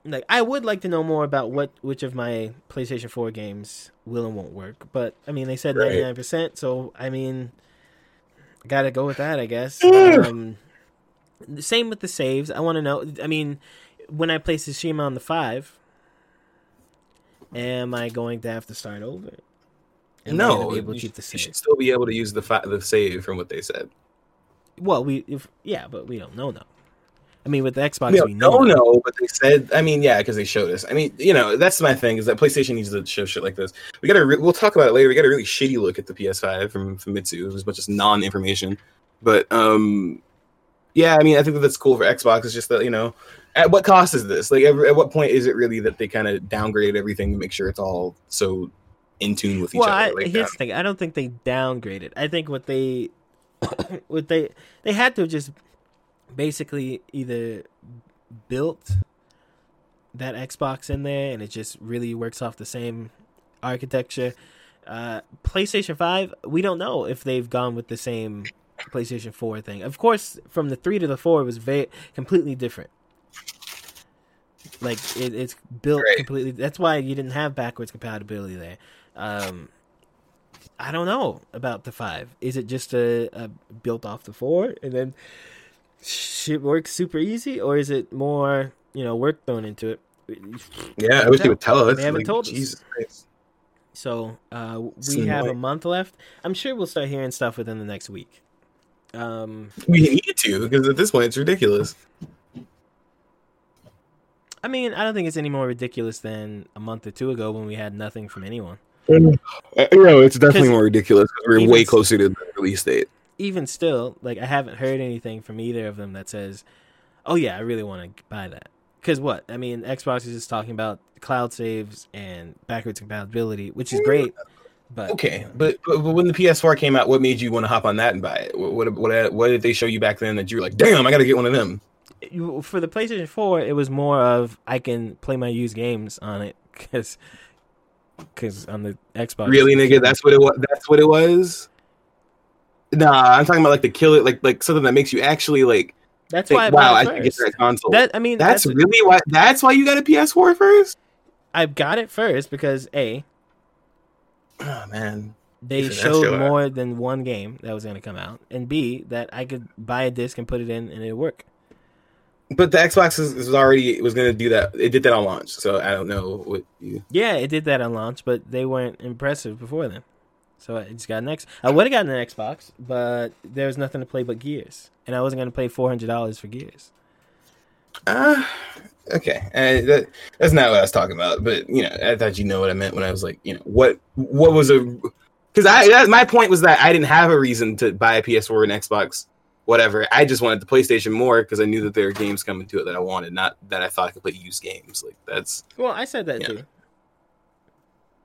like I would like to know more about what which of my PlayStation 4 games will and won't work. But I mean, they said
Right.
99%, so I mean, got to go with that, I guess. um, the same with the saves. I want to know. I mean, when I play Tsushima on the five, am I going to have to start over? Am
no,
be able to
you,
keep the
sh- you should still be able to use the fa- the save from what they said.
Well, we if yeah, but we don't know now. I mean, with the Xbox, we know.
no, no, but they said. I mean, yeah, because they showed us. I mean, you know, that's my thing is that PlayStation needs to show shit like this. We got to. Re- we'll talk about it later. We got a really shitty look at the PS5 from Famitsu. It was a bunch of non-information, but um, yeah, I mean, I think that that's cool for Xbox. It's just that you know, at what cost is this? Like, every, at what point is it really that they kind of downgraded everything to make sure it's all so in tune with each
Well,
other?
I,
Like,
here's
uh,
the thing. I don't think they downgraded. I think what they, (coughs) what they, they had to just basically either built that Xbox in there, and it just really works off the same architecture. Uh, PlayStation Five, we don't know if they've gone with the same PlayStation Four thing. Of course, from the three to the four, it was very completely different. Like it, it's built
Right.
completely. That's why you didn't have backwards compatibility there. Um, I don't know about the five. Is it just a, a built off the four and then shit works super easy, or is it more you know work thrown into it?
yeah, I wish they would tell us.
They haven't
like,
told us.
Jesus Christ.
So uh, we have a month left. I'm sure we'll start hearing stuff within the next week. Um,
We need to because at this point it's ridiculous.
I mean, I don't think it's any more ridiculous than a month or two ago when we had nothing from anyone.
Uh, you know, it's definitely more ridiculous. 'cause We're way closer to the release date.
Even still, like I haven't heard anything from either of them that says, "Oh yeah, I really want to buy that." Because what? I mean, Xbox is just talking about cloud saves and backwards compatibility, which is great. But
Okay, but, but but when the PS4 came out, what made you want to hop on that and buy it? What what what, what did they show you back then that you were like, damn, I got to get one of them?
for the PlayStation 4, it was more of I can play my used games on it because because on the Xbox.
Really, nigga? That's what it was. That's what it was. Nah, I'm talking about like the kill it, like like something that makes you actually like
that's
think,
why I
wow, I should get that console.
That I mean,
that's,
that's,
really why. That's why you got a PS4 first.
I got it first because a
Oh man,
they showed more than one game that was going to come out, and b that I could buy a disc and put it in and it would work.
but the Xbox is, is already was going to do that. It did that on launch, so I don't know what you.
Yeah, it did that on launch, but they weren't impressive before then. So I just got an X. I would have gotten an Xbox, but there was nothing to play but Gears, and I wasn't going to pay four hundred dollars for Gears.
Uh, okay, uh, that, that's not what I was talking about. But you know, I thought you know what I meant when I was like, you know, what what was a because I that, my point was that I didn't have a reason to buy a PS4 and Xbox, whatever. I just wanted the PlayStation more because I knew that there were games coming to it that I wanted, not that I thought I could play used games. Like that's
Well, I said that too.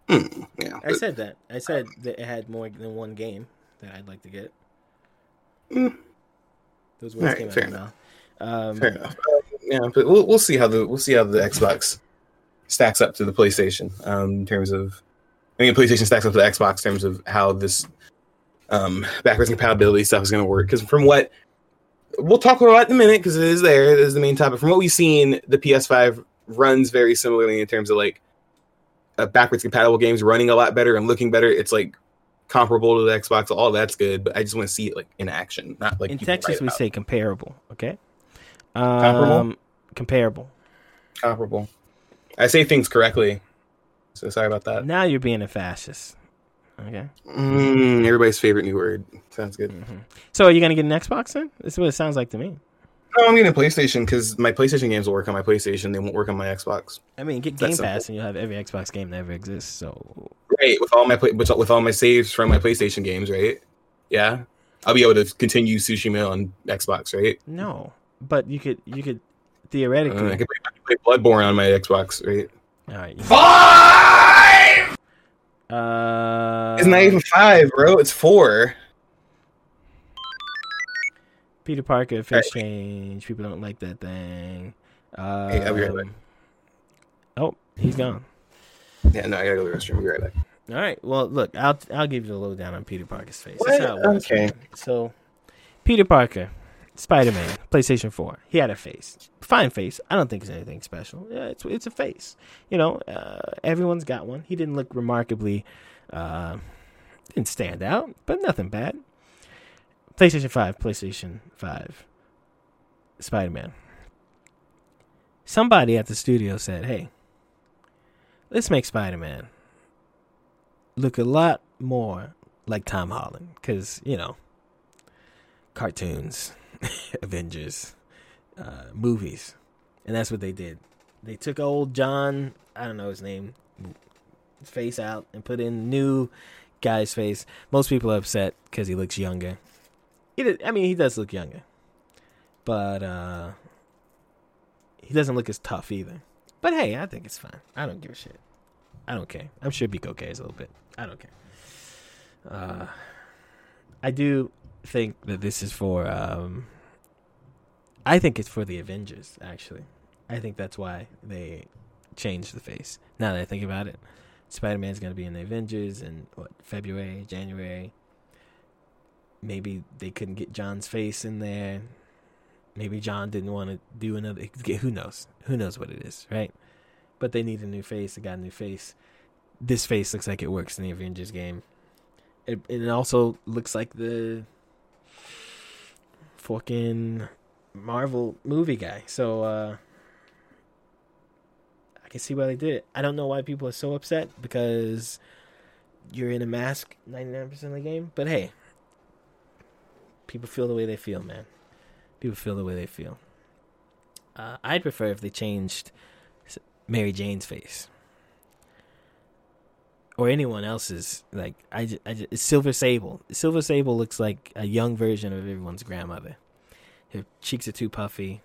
Hmm, yeah.
I said that. I said that it had more than one game that I'd like to get.
Mm.
Those words
Alright,
came out
fair
of my
enough.
mouth. Um,
Fair enough. Uh, yeah, but we'll we'll see how the we'll see how the Xbox stacks up to the PlayStation um, in terms of. I mean, PlayStation stacks up to the Xbox in terms of how this um, backwards compatibility stuff is going to work. Because from what we'll talk about it in a minute, because it is there, it is the main topic. From what we've seen, the PS5 runs very similarly in terms of like uh, backwards compatible games running a lot better and looking better. It's like comparable to the Xbox. All that's good, but I just want to see it like in action, not like
in Texas, we say comparable. Okay.
Comparable?
Um, comparable.
comparable. I say things correctly, so sorry about that.
Now you're being a fascist. Okay.
Mm, everybody's favorite new word. Sounds good.
hmm So are you gonna get an Xbox then? This is what it sounds like to me.
No, I'm getting a PlayStation because my PlayStation games will work on my PlayStation. They won't work on my Xbox.
I mean, get
That's
Game
simple.
Pass and you'll have every Xbox game that ever exists. So
Right, with all my play- with, with all my saves from my PlayStation games, right? Yeah, I'll be able to continue Tsushima on Xbox, right?
no, but you could you could
Uh,
theoretically.
I can play, I can play Bloodborne on my Xbox, right?
all right.
Five!
Uh,
It's not even five, bro. It's four.
Peter Parker, face change. People don't like that thing. Um,
Hey, I'll be right back.
Oh, he's gone.
Yeah, no, I gotta go to the restroom. Be right back.
All right. Well, look, I'll I'll give you the lowdown on Peter Parker's face.
What?
That's how it works,
Okay.
So, Peter Parker, Spider Man, PlayStation Four. He had a face, fine face. I don't think it's anything special. Yeah, it's it's a face. You know, uh, everyone's got one. He didn't look remarkably, uh, didn't stand out, but nothing bad. PlayStation Five, PlayStation Five, Spider Man. Somebody at the studio said, "Hey, let's make Spider Man." look a lot more like Tom Holland because you know cartoons, (laughs) Avengers, uh, movies, and that's what they did. They took old John, I don't know his name, face out and put in new guy's face. Most people are upset because he looks younger. He, did- I mean, he does look younger, but uh, he doesn't look as tough either. But hey, I think it's fine. I don't give a shit. I don't care. I'm sure Biko cares a little bit. I don't care. Uh, I do think that this is for. Um, I think it's for the Avengers. Actually, I think that's why they changed the face. Now that I think about it, Spider Man's gonna be in the Avengers in what February, January. Maybe they couldn't get John's face in there. Maybe John didn't want to do another. Who knows? Who knows what it is, right? But they need a new face. They got a new face this face looks like it works in the Avengers game. It, and it also looks like the fucking Marvel movie guy. So uh I can see why they did it. I don't know why people are so upset because you're in a mask 99% of the game, but hey, people feel the way they feel, man. People feel the way they feel. Uh, I'd prefer if they changed Mary Jane's face or anyone else's. Like I, I ju- Silver Sable. Silver Sable looks like a young version of everyone's grandmother. Her cheeks are too puffy.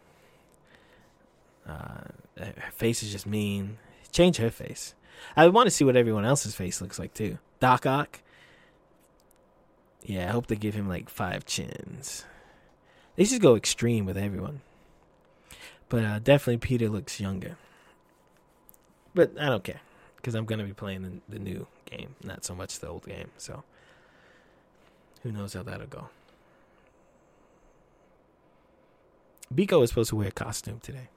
Uh, her face is just mean. Change her face. I want to see what everyone else's face looks like too. Doc Ock. Yeah, I hope they give him like five chins. They should go extreme with everyone. But uh, definitely Peter looks younger. But I don't care because I'm gonna be playing the, the new game, not so much the old game. So who knows how that'll go. Biko is supposed to wear a costume today.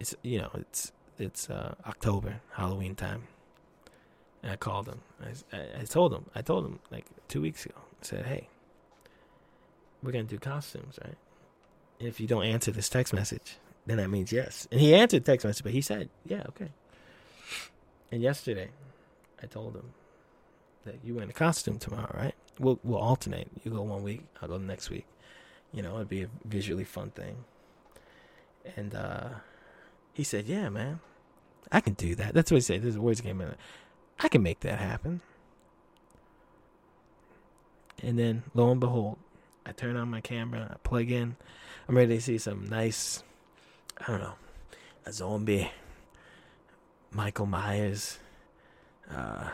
It's you know it's it's uh, October Halloween time, and I called him. I, I, told him I told him like two weeks ago. I said, hey, we're gonna do costumes, right? If you don't answer this text message, then that means yes. And he answered the text message, but he said, yeah, okay. And yesterday, I told him that you wear a costume tomorrow, right? We'll we'll alternate. You go one week, I'll go the next week. You know, it'd be a visually fun thing. and uh, he said, "Yeah, man, I can do that." That's what he said. This is the words came in. I can make that happen. And then, lo and behold, I turn on my camera, I plug in. I'm ready to see some nice, I don't know, a zombie, Michael Myers, uh,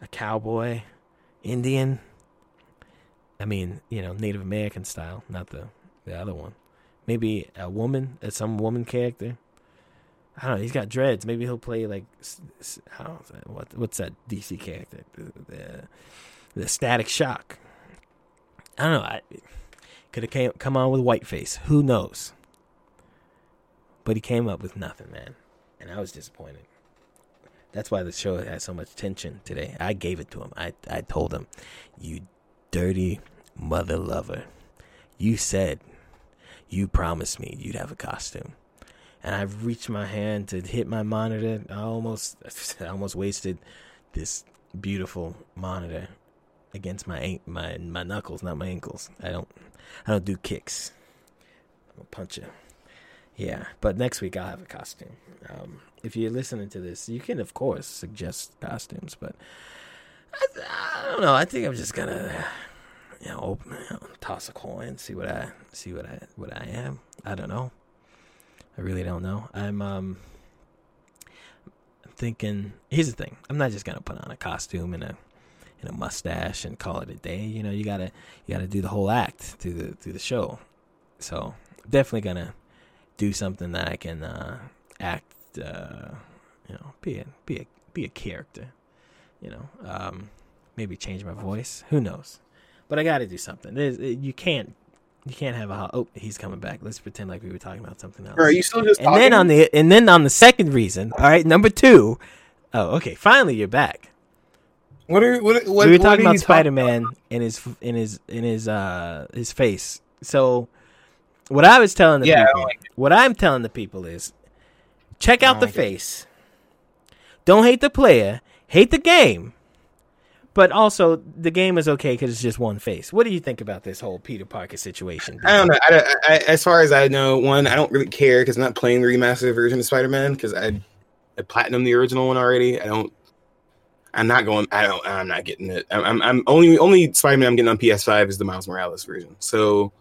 a cowboy, Indian. I mean, you know, Native American style, not the the other one. Maybe a woman, uh, some woman character. I don't know. He's got dreads. Maybe he'll play like I don't know, what what's that DC character? The, the, Static Shock. I don't know. I could have came come on with Whiteface. Who knows? But he came up with nothing, man, and I was disappointed. That's why the show had so much tension today. I gave it to him. I I told him, "You dirty mother lover, you said, you promised me you'd have a costume." And I reached my hand to hit my monitor. I almost, (laughs) I almost wasted this beautiful monitor against my my my knuckles, not my ankles. I don't, I don't do kicks. I'm a puncher. Yeah, but next week I'll have a costume. Um, if you're listening to this, you can of course suggest costumes, but I, I don't know. I think I'm just gonna, you know, open, you know, toss a coin, see what I see what I what I am. I don't know. I really don't know. I'm um I'm thinking here's the thing. I'm not just gonna put on a costume and a and a mustache and call it a day. You know, you gotta you gotta do the whole act through the through the show. So definitely gonna do something that I can uh, act uh, you know, be a be a be a character. You know. Um maybe change my voice. Who knows? But I gotta do something. There's, you can't you can't have a oh he's coming back. Let's pretend like we were talking about something else.
Are you still just
and then on the and then on the second reason, all right, number two. Oh, okay. Finally, you're back.
What are what? what
we were talking about Spider Man in his in his in his uh his face. So what I was telling the
Yeah,
people,
like
what I'm telling the people is, check out the
like it.
face. Don't hate the player. Hate the game. But also, the game is okay because it's just one face. What do you think about this whole Peter Parker situation?
I don't know. I, don't- I, as far as I know, one, I don't really care because I'm not playing the remastered version of Spider Man because I, I platinum the original one already. I don't. I'm not going. I don't. I'm not getting it. I'm. I'm, I'm only only Spider Man I'm getting on PS5 is the Miles Morales version. So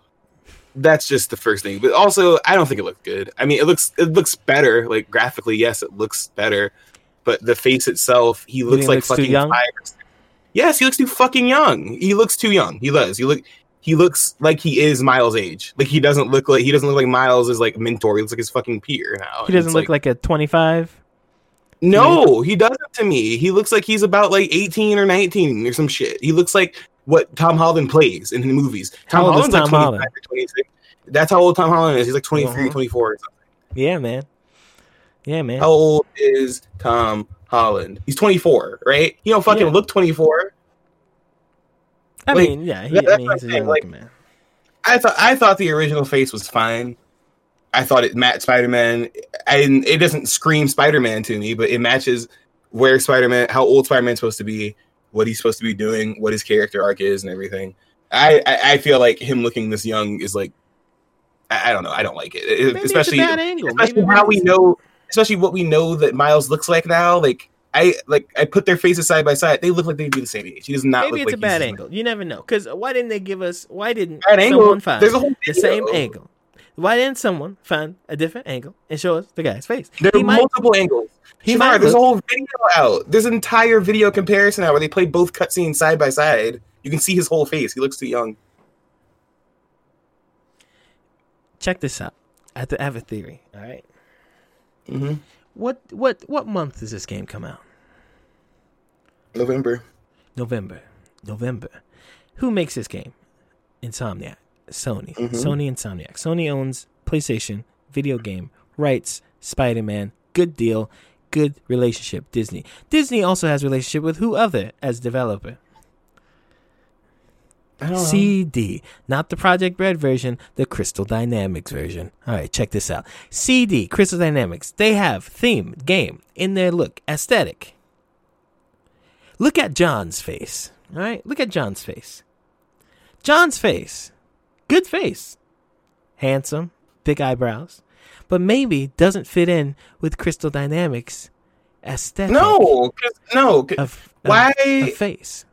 that's just the first thing. But also, I don't think it looked good. I mean, it looks it looks better. Like graphically, yes, it looks better. But the face itself, he looks like
looks
fucking
young?
five. or six- Yes, he looks too fucking young. He looks too young. He does. He look. He looks like he is Miles' age. Like he doesn't look like he doesn't look like Miles is like mentor. He looks like his fucking peer now.
he doesn't look like, a 25.
no, he doesn't to me. He looks like he's about like 18 or 19 or some shit. He looks like what Tom Holland plays in the movies. Tom
How
Holland's like 25
Holland?
or 26. That's how old Tom Holland is. He's like 23,
Uh-huh.
24 or something.
Yeah, man. Yeah, man.
How old is Tom Holland? He's 24, right? He don't fucking
Yeah.
look 24.
I
like,
mean, yeah, he,
that-
I mean, he's a young
like-
man.
I thought I thought the original face was fine. I thought it matched Spider Man. And it doesn't scream Spider Man to me, but it matches where Spider Man, how old Spider Man's supposed to be, what he's supposed to be doing, what his character arc is, and everything. I I, I feel like him looking this young is like, I, I don't know, I don't like it,
Maybe
especially
it's a bad angle.
especially how we know, especially what we know that Miles looks like now. Like I like I put their faces side by side. They look like they'd be the same age. He does not
Maybe
look
it's a bad angle. You never know. Because why didn't they give us? Why didn't
Bad angle.
someone find
There's a whole
the
video.
same angle? Why didn't someone find a different angle and show us the guy's face?
There
He
are
might-
multiple angles.
he
Shavar,
might
there's a whole video out. There's an entire video comparison out where they play both cutscenes side by side. You can see his whole face. He looks too young.
Check this out. I have, to, I have a theory. All right.
Mm-hmm.
What what what month does this game come out?
November.
November. November. Who makes this game? Insomniac. Sony.
Mhm.
Sony Insomniac. Sony owns PlayStation, video game, rights, Spider Man. Good deal. Good relationship. Disney. Disney also has relationship with who other as developer?
I don't know.
CD, not the Projekt Red version, the Crystal Dynamics version. All right, check this out. CD, Crystal Dynamics, they have theme, game in their look, aesthetic. Look at John's face. All right, look at John's face. John's face, good face, handsome, big eyebrows. but maybe doesn't fit in with Crystal Dynamics aesthetic
No, no.
of, of
why?
face.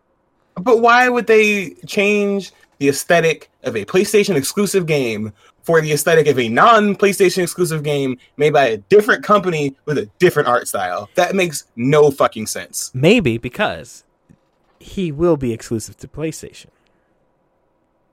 But why would they change the aesthetic of a PlayStation exclusive game for the aesthetic of a non PlayStation exclusive game made by a different company with a different art style? That makes no fucking sense.
Maybe because he will be exclusive to PlayStation.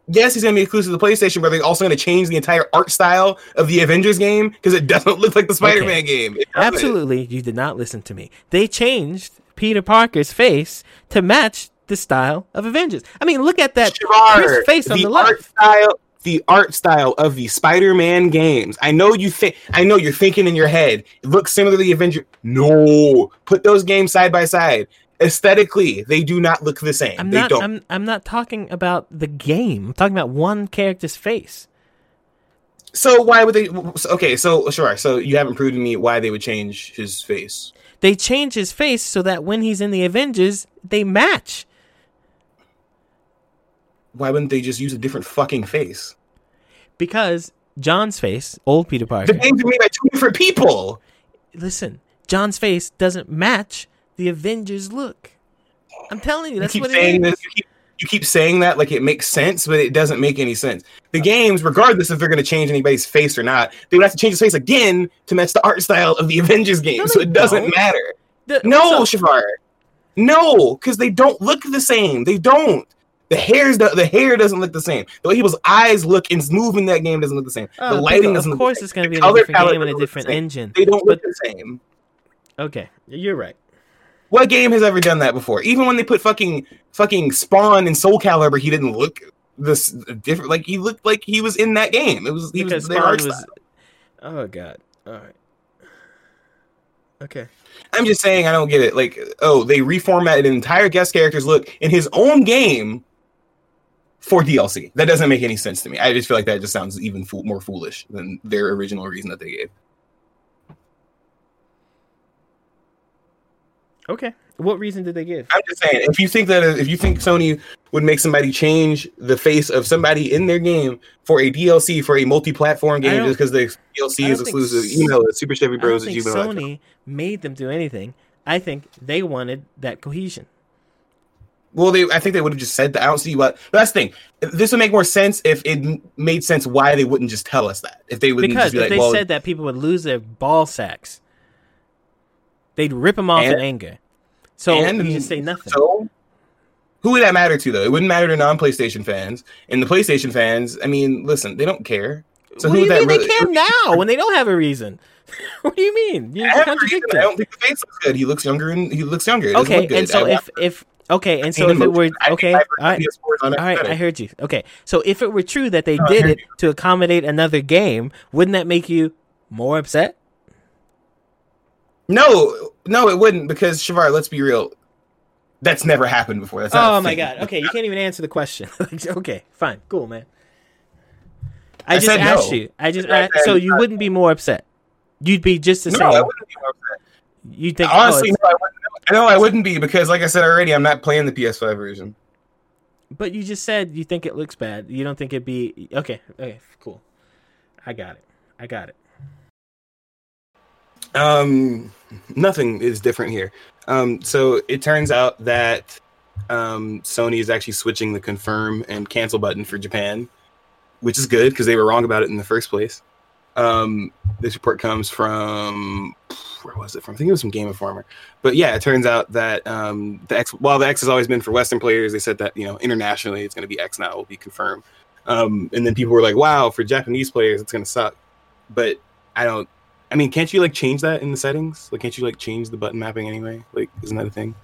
Yes, he's going to be exclusive to PlayStation, but they're also going to change the entire art style of the Avengers game because it (laughs) doesn't look like the Spider Man game.
Absolutely, you did not listen to me. They changed Peter Parker's face to match the style of Avengers. I mean, look at that
Gerard,
Chris face on the,
art
left.
style the art style of the Spider-Man games. I know you think I know you're thinking in your head, it looks similar to the Avenger. No, put those games side by side. Aesthetically, they do not look the same.
I'm
they
not.
don't.
I'm. I'm not talking about the game. I'm talking about one character's face.
So why would they Okay, so sure. So you haven't proven to me why they would change his face.
They change his face so that when he's in the Avengers, they match.
Why wouldn't they just use a different fucking face?
Because John's face, old Peter Parker.
The games are made by two different people.
listen, John's face doesn't match the Avengers look. I'm telling you, that's
you
what
saying
it is.
this. You keep, you keep saying that like it makes sense, but it doesn't make any sense. The uh, games, regardless if they're going to change anybody's face or not, they would have to change his face again to match the art style of the (laughs) Avengers game.
No,
so it doesn't
don't.
matter.
The-
No,
so-
Shavar. No, because they don't look the same. They don't. The hair's the, the hair doesn't look the same. The way people's eyes look and move in that game doesn't look the same.
Oh,
the uh, lighting
of
doesn't. look
course,
the
it's going to be a different game and a
doesn't the
different engine.
They don't look the same.
Okay, you're right.
What game has ever done that before? Even when they put fucking fucking Spawn and Soul Calibur, he didn't look this different. Like he looked like he was in that game. It was he
Because
was their art
was.
style.
Oh God. All right. Okay.
I'm just saying I don't get it. Like oh, they reformatted an entire guest character's look in his own game for DLC. That doesn't make any sense to me. I just feel like that just sounds even fool- more foolish than their original reason that they gave.
Okay. What reason did they give?
I'm just saying, if you think that if you think Sony would make somebody change the face of somebody in their game for a DLC for a multi-platform game just because the DLC is exclusive,
s-
email at Super Chevy
I don't
Bros
think. Sony made them do anything. I think they wanted that cohesion.
Well, they I think they would have just said that. I don't see what. But that's the thing. This would make more sense if it made sense why they wouldn't just tell us that. If they wouldn't
Because
just be
if
like,
they
well,
said that, people would lose their ball sacks. They'd rip them off in
And-
anger. So
and
you just say nothing.
So, who would that matter to though? It wouldn't matter to non-PlayStation fans. And the PlayStation fans, I mean, listen, they don't care. So
what
who
do you
would
mean
that
they
really?
care now when they don't have a reason? (laughs) what do you mean? You're
I have a reason. I don't think the face looks good. He looks younger and he looks younger. It
Okay,
look good.
and so if if okay, and so if it were okay, all right,
of PS4 is
all right, I heard you. Okay, so if it were true that they
No,
did it to accommodate another game, wouldn't that make you more upset?
No, no, it wouldn't because Shavar. Let's be real. That's never happened before. That's
Oh my god. Okay, you can't even answer the question. (laughs) okay, fine, cool, man. I,
I
just
said no.
asked you. I just
I
asked, so you wouldn't be more upset. You'd be just the
No,
same.
I wouldn't be more upset.
You think oh,
Honestly,
oh,
no, I wouldn't. No, I wouldn't be because, like I said already, I'm not playing the PS5 version.
but you just said you think it looks bad. You don't think it'd be okay. Okay, cool. I got it. I got it.
Um, nothing is different here. Um, so it turns out that um, Sony is actually switching the confirm and cancel button for Japan, which is good because they were wrong about it in the first place. Um, this report comes from where was it from? I think it was from Game Informer. But yeah, it turns out that um, the X, while the X has always been for Western players, they said that you know internationally it's going to be X now, will be confirmed. Um, and then people were like, "Wow, for Japanese players, it's going to suck." But I don't. I mean, can't you like change that in the settings? Like, can't you like change the button mapping anyway? Like, isn't that a thing?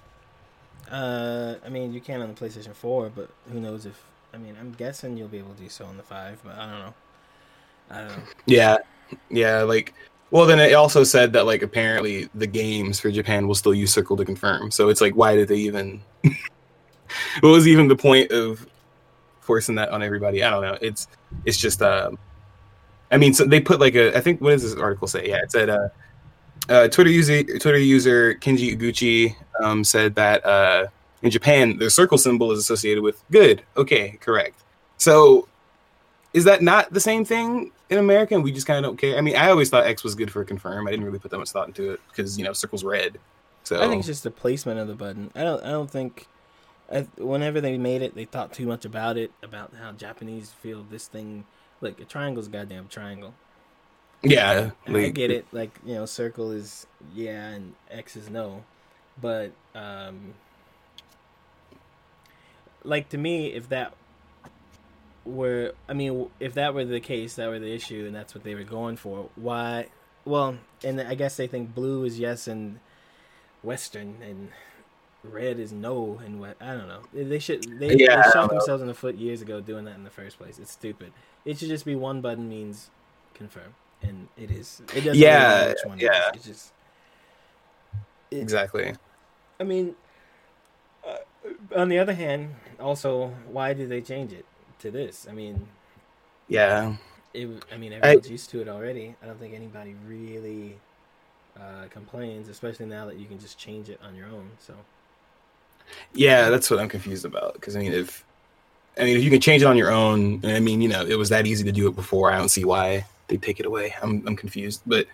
Uh, I mean, you can on the PlayStation 4, but who knows if? I mean, I'm guessing you'll be able to do so on the five, but I don't know.
Yeah, yeah. Like, well, then it also said that like apparently the games for Japan will still use Circle to confirm. So it's like, why did they even? (laughs) what was even the point of forcing that on everybody? I don't know. It's it's just. Um, I mean, so they put like a. I think what does this article say? Yeah, it said. Uh, uh, Twitter user Twitter user Kenji Uguchi um, said that uh, in Japan the circle symbol is associated with good. Okay, correct. So is that not the same thing in America? And we just kind of don't care. I mean, I always thought X was good for confirm. I didn't really put that much thought into it because you know circle's red. So
I think it's just the placement of the button. I don't. I don't think. I, whenever they made it, they thought too much about it, about how Japanese feel this thing. Like a triangle's a goddamn triangle.
yeah,
I get it. Like you know, circle is yeah, and X is no. But um, like to me, if that were, I mean, if that were the case, that were the issue, and that's what they were going for. Why? Well, and I guess they think blue is yes and Western, and red is no, and what I don't know. They should they,
Yeah,
they shot themselves in the foot years ago doing that in the first place. It's stupid. It should just be one button means confirm, and it is. It doesn't
Yeah,
matter which one it is.
yeah.
It's just. It,
exactly.
I mean, uh, on the other hand, also, why did they change it to this? I mean,
Yeah,
it. I mean, everyone's used to it already. I don't think anybody really uh, complains, especially now that you can just change it on your own. So
yeah, that's what I'm confused about. Because I mean, if I mean if you can change it on your own, I mean you know it was that easy to do it before. I don't see why they take it away. I'm I'm confused, but.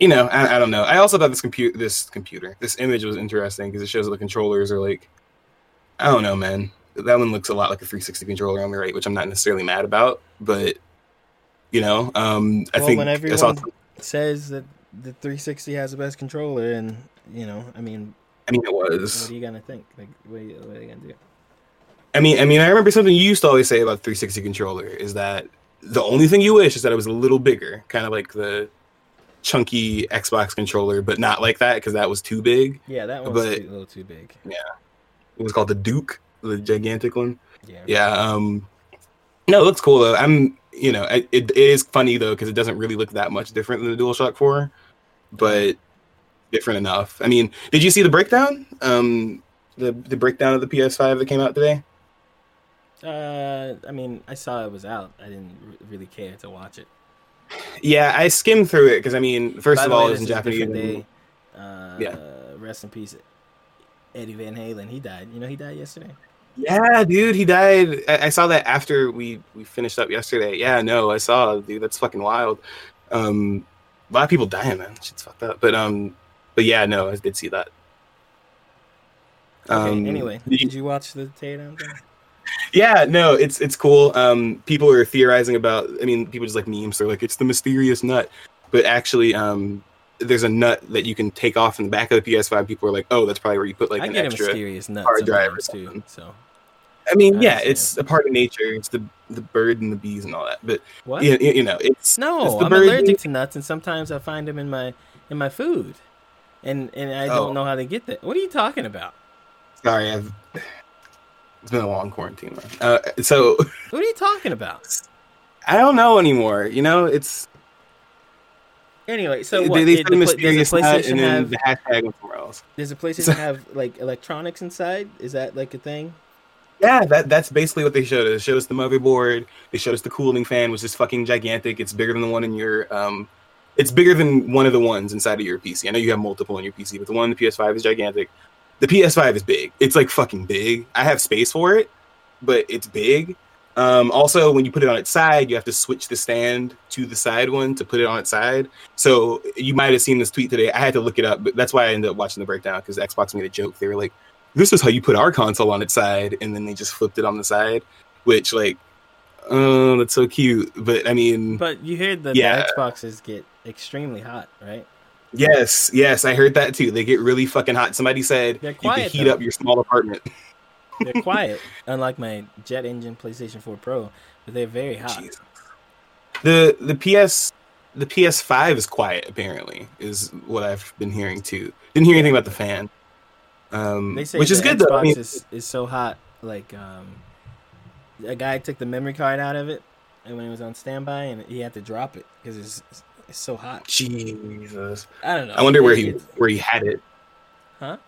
You know, I, I don't know. I also thought this computer, this computer, this image was interesting because it shows the controllers are like, I don't know, man. That one looks a lot like a 360 controller on the right, which I'm not necessarily mad about. But you know, um, I
well,
think
when everyone says that the 360 has the best controller, and you know, I mean,
I mean, it was.
what are you gonna think? Like, what are you, what are you gonna do?
I mean, I mean, I remember something you used to always say about 360 controller is that the only thing you wish is that it was a little bigger, kind of like the chunky Xbox controller, but not like that because that was too big.
Yeah, that one's
But-
too, a little too big.
Yeah, it was called the Duke, the gigantic one.
Yeah.
Yeah. Um, no, it looks cool though. I'm, you know, it, it is funny though because it doesn't really look that much different than the DualShock 4, but different enough. I mean, did you see the breakdown? Um, the the breakdown of the PS5 that came out today.
Uh, I mean, I saw it was out. I didn't r- really care to watch it.
Yeah, I skimmed through it because I mean, first
By
of all, it was in Japanese.
day. Uh,
Yeah.
Rest in peace, Eddie Van Halen. He died. You know, he died yesterday.
Yeah, dude, he died. I, I saw that after we we finished up yesterday. Yeah, no, I saw, dude. That's fucking wild. Um, a lot of people dying, man. Shit's fucked up. But um, but yeah, no, I did see that.
Okay.
Um,
anyway,
did you-
watch the thing?
yeah, no, it's it's cool. Um, people are theorizing about. I mean, people just like memes. They're like, it's the mysterious nut, but actually, um, there's a nut that you can take off in the back of the PS5. People are like, oh, that's probably where you put like
I
an extra.
mysterious nut
hard drive
too. So
I mean,
I
yeah, it's a part of nature. It's the the bird and the bees and all that. But
what?
you, you know, it's it's
No,
the
I'm allergic to nuts, and sometimes I find them in my in my food, and and I
Oh.
don't know how to get that. What are you talking about?
Sorry, I've. It's been a long quarantine. Man. Uh, so (laughs)
What are you talking about?
I don't know anymore. You know, it's
Anyway, so
they,
what?
they
Did
said
the
mysterious
does a PlayStation
and then
have
the hashtag somewhere else.
does a
So- (laughs)
have like electronics inside? Is that like a thing?
Yeah, that that's basically what they showed us. They showed us the motherboard. They showed us the cooling fan, which is fucking gigantic. It's bigger than the one in your um, it's bigger than one of the ones inside of your PC. I know you have multiple in your PC, but the one in the PS5 is gigantic. The PS5 is big. It's like fucking big. I have space for it, but it's big. Um, also, when you put it on its side, you have to switch the stand to the side one to put it on its side. So you might have seen this tweet today. I had to look it up, but that's why I ended up watching the breakdown because Xbox made a joke. They were like, "This is how you put our console on its side," and then they just flipped it on the side, which like, oh, that's so cute. But I mean,
But you heard that
Yeah.
the Xboxes get extremely hot, right?
yes, yes, I heard that too. They get really fucking hot. Somebody said
They're
you can heat
though.
up your small apartment. (laughs)
They're quiet, (laughs) unlike my jet engine PlayStation 4 Pro, but they're very hot.
Jesus. The the PS the PS5 is quiet apparently is what I've been hearing too. Didn't hear anything about the fan. Um,
They say
which is good
Xbox
though. I mean,
is, is so hot. Like um, a guy took the memory card out of it, and when it was on standby, and he had to drop it because it's it's so hot.
Jesus.
I don't know.
I wonder where he where he had it.
Huh?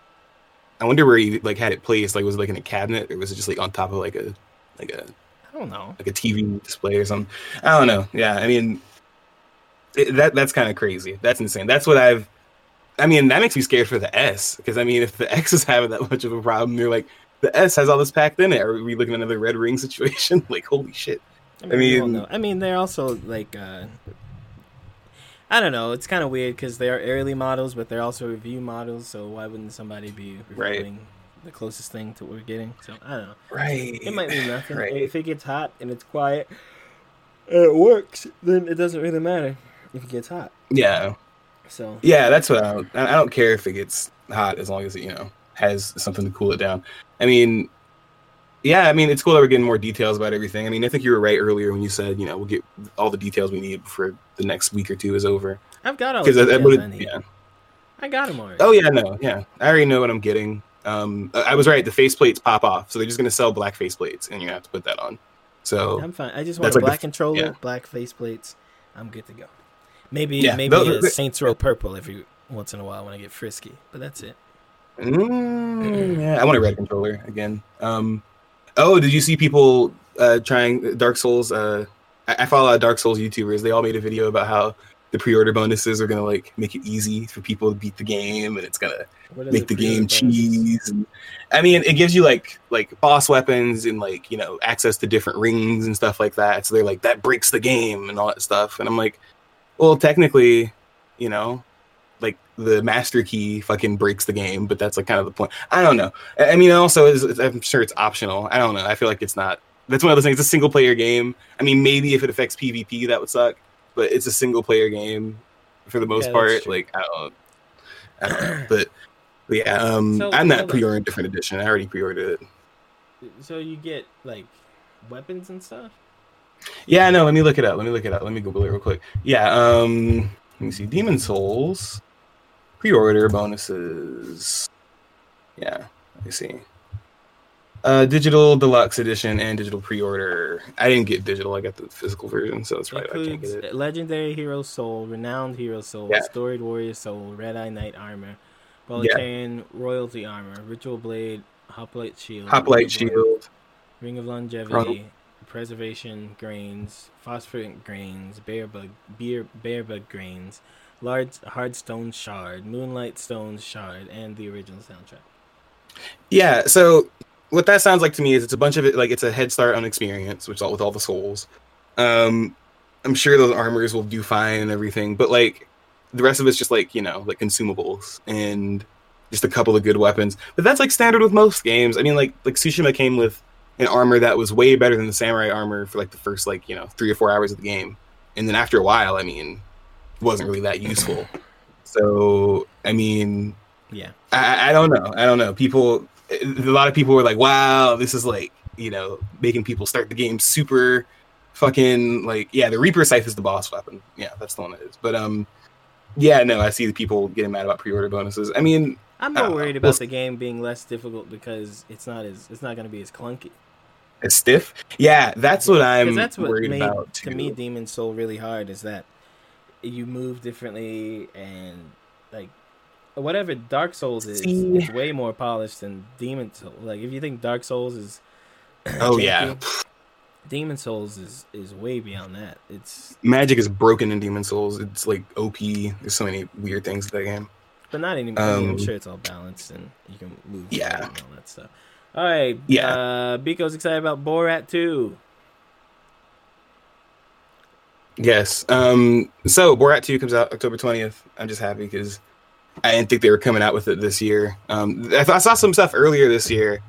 I wonder where he like had it placed. Like was it like in a cabinet or was it just like on top of like a like a
I don't know.
like a TV display or something? I don't know. Yeah, I mean it, that that's kind of crazy. That's insane. That's what I've. I mean, that makes me scared for the S because I mean, if the (laughs) X is having that much of a problem, they're like the S has all this packed in it. Are we looking at another red ring situation? (laughs) like, holy shit!
I
I
we
mean-
know. I mean, they're also like, uh, I don't know. It's kind of weird because they are early models, but they're also review models. So why wouldn't somebody be
Right.
reviewing the closest thing to what we're getting? So I don't know.
Right.
It might mean (laughs) nothing.
Right.
If it gets hot and it's quiet and it works, then it doesn't really matter if it gets hot.
Yeah.
So
Yeah, that's what I don't. I don't care if it gets hot as long as it, you know, has something to cool it down. I mean, yeah, I mean, it's cool that we're getting more details about everything. I mean, I think you were right earlier when you said, you know, we'll get all the details we need before the next week or two is over.
I've got all the
Because I, I
I,
yeah.
I got them already.
Oh yeah, no, yeah. I already know what I'm getting. Um, I was right. The faceplates pop off, so they're just gonna sell black faceplates, and you have to put that on. So
I'm fine. I just want a
like
black
f-
controller,
yeah.
black faceplates. I'm good to go. Maybe
Yeah,
maybe
those-
a Saints Row purple every once in a while when I get frisky, but that's it.
Mm, (clears throat) yeah, I want a red controller again. Um, oh, did you see people uh, trying Dark Souls? Uh, I, I follow a lot of Dark Souls YouTubers. They all made a video about how the pre-order bonuses are gonna like make it easy for people to beat the game, and it's gonna make the
pre-order
game
bonuses?
cheese. And, I mean, it gives you like like boss weapons and like you know access to different rings and stuff like that. So they're like that breaks the game and all that stuff. And I'm like, well, technically, you know, like the master key fucking breaks the game, but that's like kind of the point. I don't know. I mean, also, is I'm sure it's optional. I don't know. I feel like it's not. That's one of those things. It's a single player game. I mean, maybe if it affects PvP, that would suck. But it's a single player game for the most
Yeah,
part. Like I don't. I don't know. But, but yeah, um,
So,
I'm not pre-ordering different edition. I already pre-ordered it.
So you get like weapons and stuff.
Yeah, no. Let me look it up. Let me look it up. Let me Google it real quick. Yeah. Um. Let me see. Demon Souls pre-order bonuses. Yeah. Let me see. Uh, digital deluxe edition and digital pre-order. I didn't get digital. I got the physical version, so it's right. I can't get it.
legendary hero soul, renowned hero soul,
Yeah.
storied warrior soul, red eye knight armor, Boletarian royalty armor, ritual blade, hoplite shield,
Hoplite
ring of lon-
shield.
ring of longevity, preservation grains, phosphoric grains, bear bug, beer, bear bug grains, large hard stone shard, moonlight stone shard, and the original soundtrack.
Yeah, so what that sounds like to me is it's a bunch of it like it's a head start on experience, which all with all the souls. Um I'm sure those armors will do fine and everything, but like the rest of it's just like, you know, like consumables and just a couple of good weapons. But that's like standard with most games. I mean like like Tsushima came with an armor that was way better than the samurai armor for like the first like, you know, 3 or 4 hours of the game. And then after a while, I mean, it wasn't really that useful. (laughs) So, I mean,
Yeah,
I, I don't know. I don't know. People, a lot of people were like, "Wow, this is like you know making people start the game super fucking like yeah." The Reaper Scythe is the boss weapon. Yeah, that's the one that is. But um, yeah, no, I see the people getting mad about pre-order bonuses. I mean,
I'm more worried about the game being less difficult because it's not as it's not going to be as clunky.
it's stiff. Yeah, that's what I'm
that's what
worried
made
about
to me Demon Soul really hard is that you move differently and like whatever Dark Souls is,
See?
it's way more polished than Demon Soul. Like if you think Dark Souls is (clears throat)
oh yeah,
Demon Souls is is way beyond that. It's
magic is broken in Demon Souls. It's like OP. There's so many weird things in that game.
But not anymore. I mean, I'm
Um,
sure it's all balanced and you can move
Yeah.
and all that stuff. All right,
Yeah.
Uh, Biko's excited about Borat 2.
Yes. Um. So Borat Two comes out October twentieth. I'm just happy because I didn't think they were coming out with it this year. Um. I, I saw some stuff earlier this year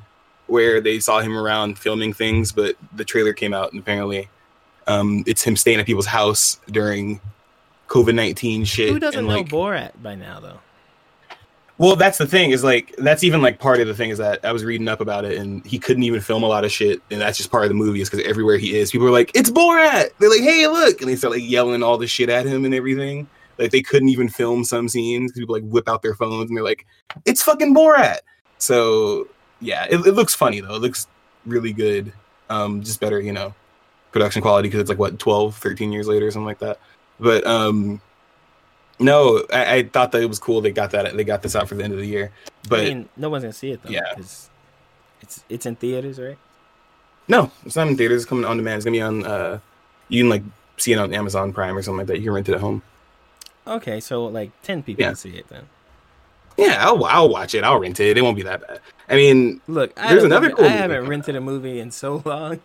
where they saw him around filming things, but the trailer came out and apparently, um, it's him staying at people's house during COVID nineteen shit.
Who doesn't
and,
know
like,
Borat by now though?
Well, that's the thing is like that's even like part of the thing is that I was reading up about it and he couldn't even film a lot of shit and that's just part of the movie is because everywhere he is, people are like, "It's Borat!" They're like, "Hey, look!" and they start like yelling all the shit at him and everything. Like they couldn't even film some scenes. People like whip out their phones and they're like, "It's fucking Borat!" So yeah, it, it looks funny though. It looks really good. Um, just better, you know, production quality because it's like what 12, 13 years later or something like that. But um, no, I, I thought that it was cool. They got that. They got this out for the end of the year. But
I mean, no one's gonna see it though.
Yeah.
it's it's in theaters, right?
no, it's not in theaters. It's coming on demand. It's gonna be on. Uh, you can like see it on Amazon Prime or something like that. You can rent it at home.
Okay, so like ten people
Yeah.
can see it then.
Yeah, I'll, I'll watch it. I'll rent it. It won't be that bad. I mean,
Look, I
There's another cool
I haven't rented a movie in so long.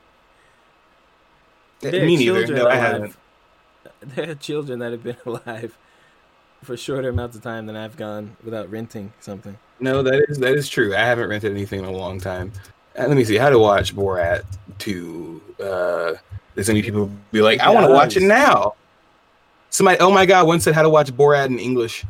There are
Me neither. No, I haven't.
There are children that have been (laughs) alive for shorter amounts of time than I've gone without renting something.
No, that is that is true. I haven't rented anything in a long time. Uh, let me see how to watch Borat two. Uh, there's any people be like, I want to watch it now. Somebody, oh my god, one said how to watch Borat in English.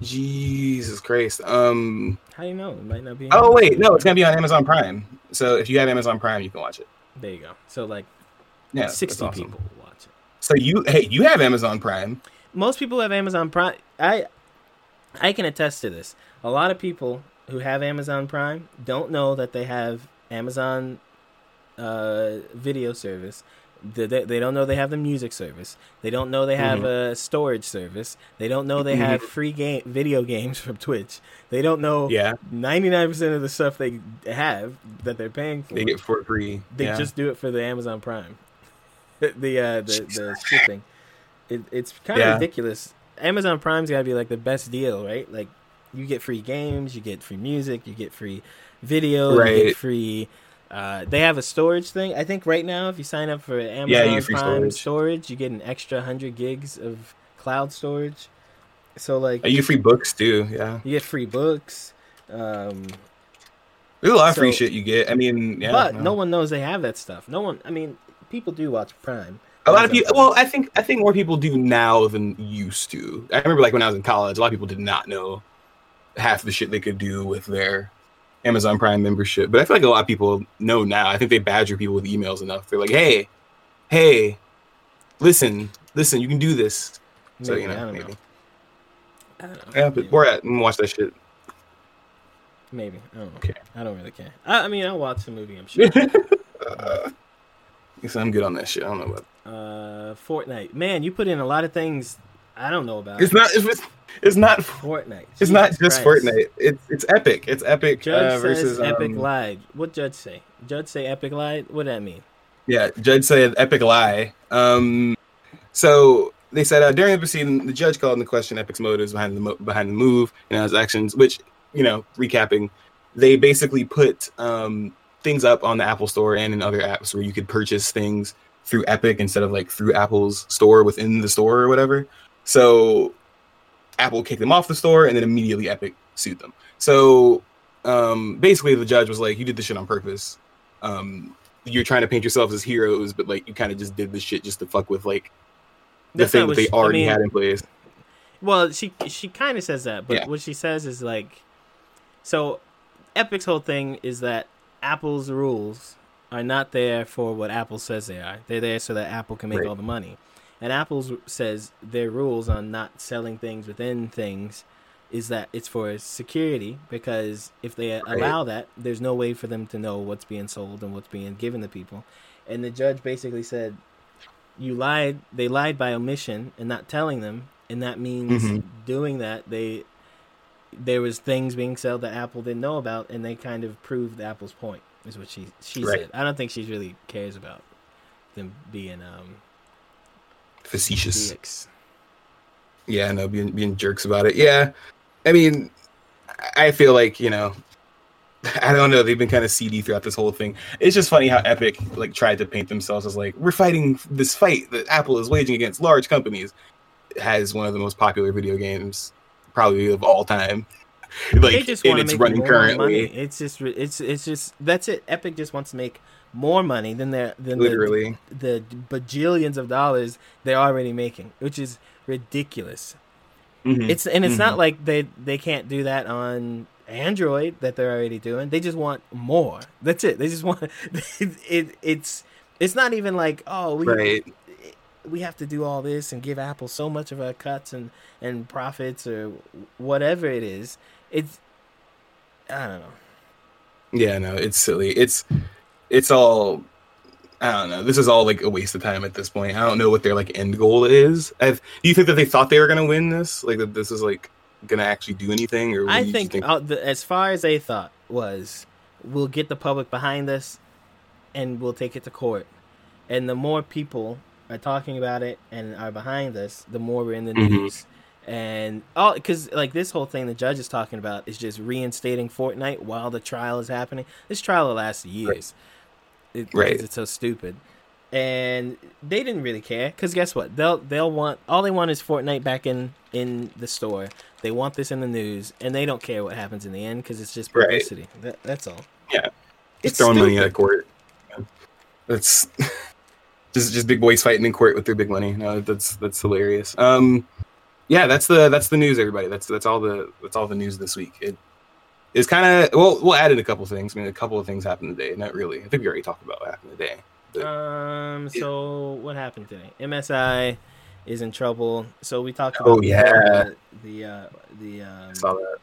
Jesus Christ. Um.
How do you know? It might not be.
Oh wait, no, it's gonna be on Amazon Prime. So if you have Amazon Prime, you can watch it.
There you go. So like
Yeah,
sixty
awesome.
people will watch it.
So you, hey, you have Amazon Prime.
Most people have Amazon Prime. I I can attest to this. A lot of people who have Amazon Prime don't know that they have Amazon uh, video service. They, they they don't know they have the music service. They don't know they have a storage service. They don't know they have free game video games from Twitch. They don't know
Yeah,
ninety nine percent of the stuff they have that they're paying for.
they get for free.
They
yeah.
just do it for the Amazon Prime. (laughs) the uh, the the shipping. It, it's kind of
Yeah.
ridiculous. Amazon Prime's got to be like the best deal, right? Like you get free games, you get free music, you get free video, you get free. Uh, they have a storage thing. I think right now, if you sign up for Amazon
Yeah,
Prime
storage.
storage. you get an extra hundred gigs of cloud storage. So like
Uh, you get free books too. Yeah,
you get free books. Um,
there's a lot of free shit you get. I mean, yeah,
but no one knows they have that stuff. No one. I mean, people do watch Prime.
A lot of people. Well, I think I think more people do now than used to. I remember like when I was in college, a lot of people did not know half the shit they could do with their Amazon Prime membership. But I feel like a lot of people know now. I think they badger people with emails enough. They're like, "Hey, hey, listen, listen, you can do this." So
Maybe,
you
I
know,
don't
maybe.
know. I don't know.
Yeah, but Borat, and watch that shit.
Maybe. I don't know.
Okay.
I don't really care. I, I mean, I'll watch the movie. I'm sure. (laughs)
uh, guess I'm good on that shit. I don't know about.
Uh, Fortnite. Man, you put in a lot of things I don't know about.
It's not. It's, it's not.
Fortnite.
It's not just
Christ.
Fortnite. It's it's Epic. It's Epic
Judge
uh, versus
says Epic
um,
lied. What judge say? Judge say Epic lied. What that mean?
Yeah, judge said epic lie. Um, so they said uh, during the proceeding, the judge called into question Epic's motives behind the mo- behind the move and his actions. Which, you know, recapping, they basically put um, things up on the Apple Store and in other apps where you could purchase things through Epic instead of like through Apple's store within the store or whatever. So Apple kicked them off the store, and then immediately Epic sued them. So um, basically, the judge was like, "You did this shit on purpose." Um, you're trying to paint yourselves as heroes, but like you kind of just did this shit just to fuck with like the
That's
thing that they
she- I
already
mean-
had in place.
Well, she she kind of says that, but
Yeah.
what she says is like, so Epic's whole thing is that Apple's rules are not there for what Apple says they are. They're there so that Apple can make
Right.
all the money. And Apple says their rules on not selling things within things is that it's for security because if they allow that, there's no way for them to know what's being sold and what's being given to people. And the judge basically said, "You lied. They lied by omission and not telling them, and that means
Mhm.
doing that they there was things being sold that Apple didn't know about, and they kind of proved Apple's point." Is what she she
Right.
said. I don't think she really cares about them being um
Facetious.
dicks.
Yeah, no, being being jerks about it. Yeah, I mean, I feel like you know, (laughs) I don't know. They've been kind of seedy throughout this whole thing. It's just funny how Epic like tried to paint themselves as like we're fighting this fight that Apple is waging against large companies. It has one of the most popular video games probably of all time. Like
they just
and it's running currently.
money. It's just it's it's just that's it. Epic just wants to make more money than their than
Literally.
the, bajillions of dollars they're already making, which is ridiculous.
Mhm.
It's and it's
Mhm.
not like they they can't do that on Android that they're already doing. They just want more. That's it. They just want it. (laughs) it it's it's not even like oh we
right.
we have to do all this and give Apple so much of our cuts and and profits or whatever it is. It's I don't know.
Yeah, no, it's silly. It's it's all I don't know. This is all like a waste of time at this point. I don't know what their like end goal is. I've, do you think that they thought they were gonna win this? Like that this is like gonna actually do anything? Or
I think, uh, the, as far as they thought was, we'll get the public behind us, and we'll take it to court. And the more people are talking about it and are behind us, the more we're in the
Mhm.
news. And all because like this whole thing the judge is talking about is just reinstating Fortnite while the trial is happening. This trial will last years. It,
Right.
It's so stupid. and they didn't really care because guess what? They'll they'll want all they want is Fortnite back in in the store. They want this in the news, and they don't care what happens in the end because it's just
Right.
publicity. That, that's all.
Yeah.
It's
Just throwing money at court. That's (laughs) just just big boys fighting in court with their big money. No, that's that's hilarious. Um, yeah, that's the that's the news, everybody. That's that's all the that's all the news this week. It is kind of well, we'll add in a couple things. I mean, a couple of things happened today. Not really. I think we already talked about what happened today.
Um. So what happened today? MSI is in trouble. So we talked
Oh,
about
yeah.
the the uh, the um,
saw that.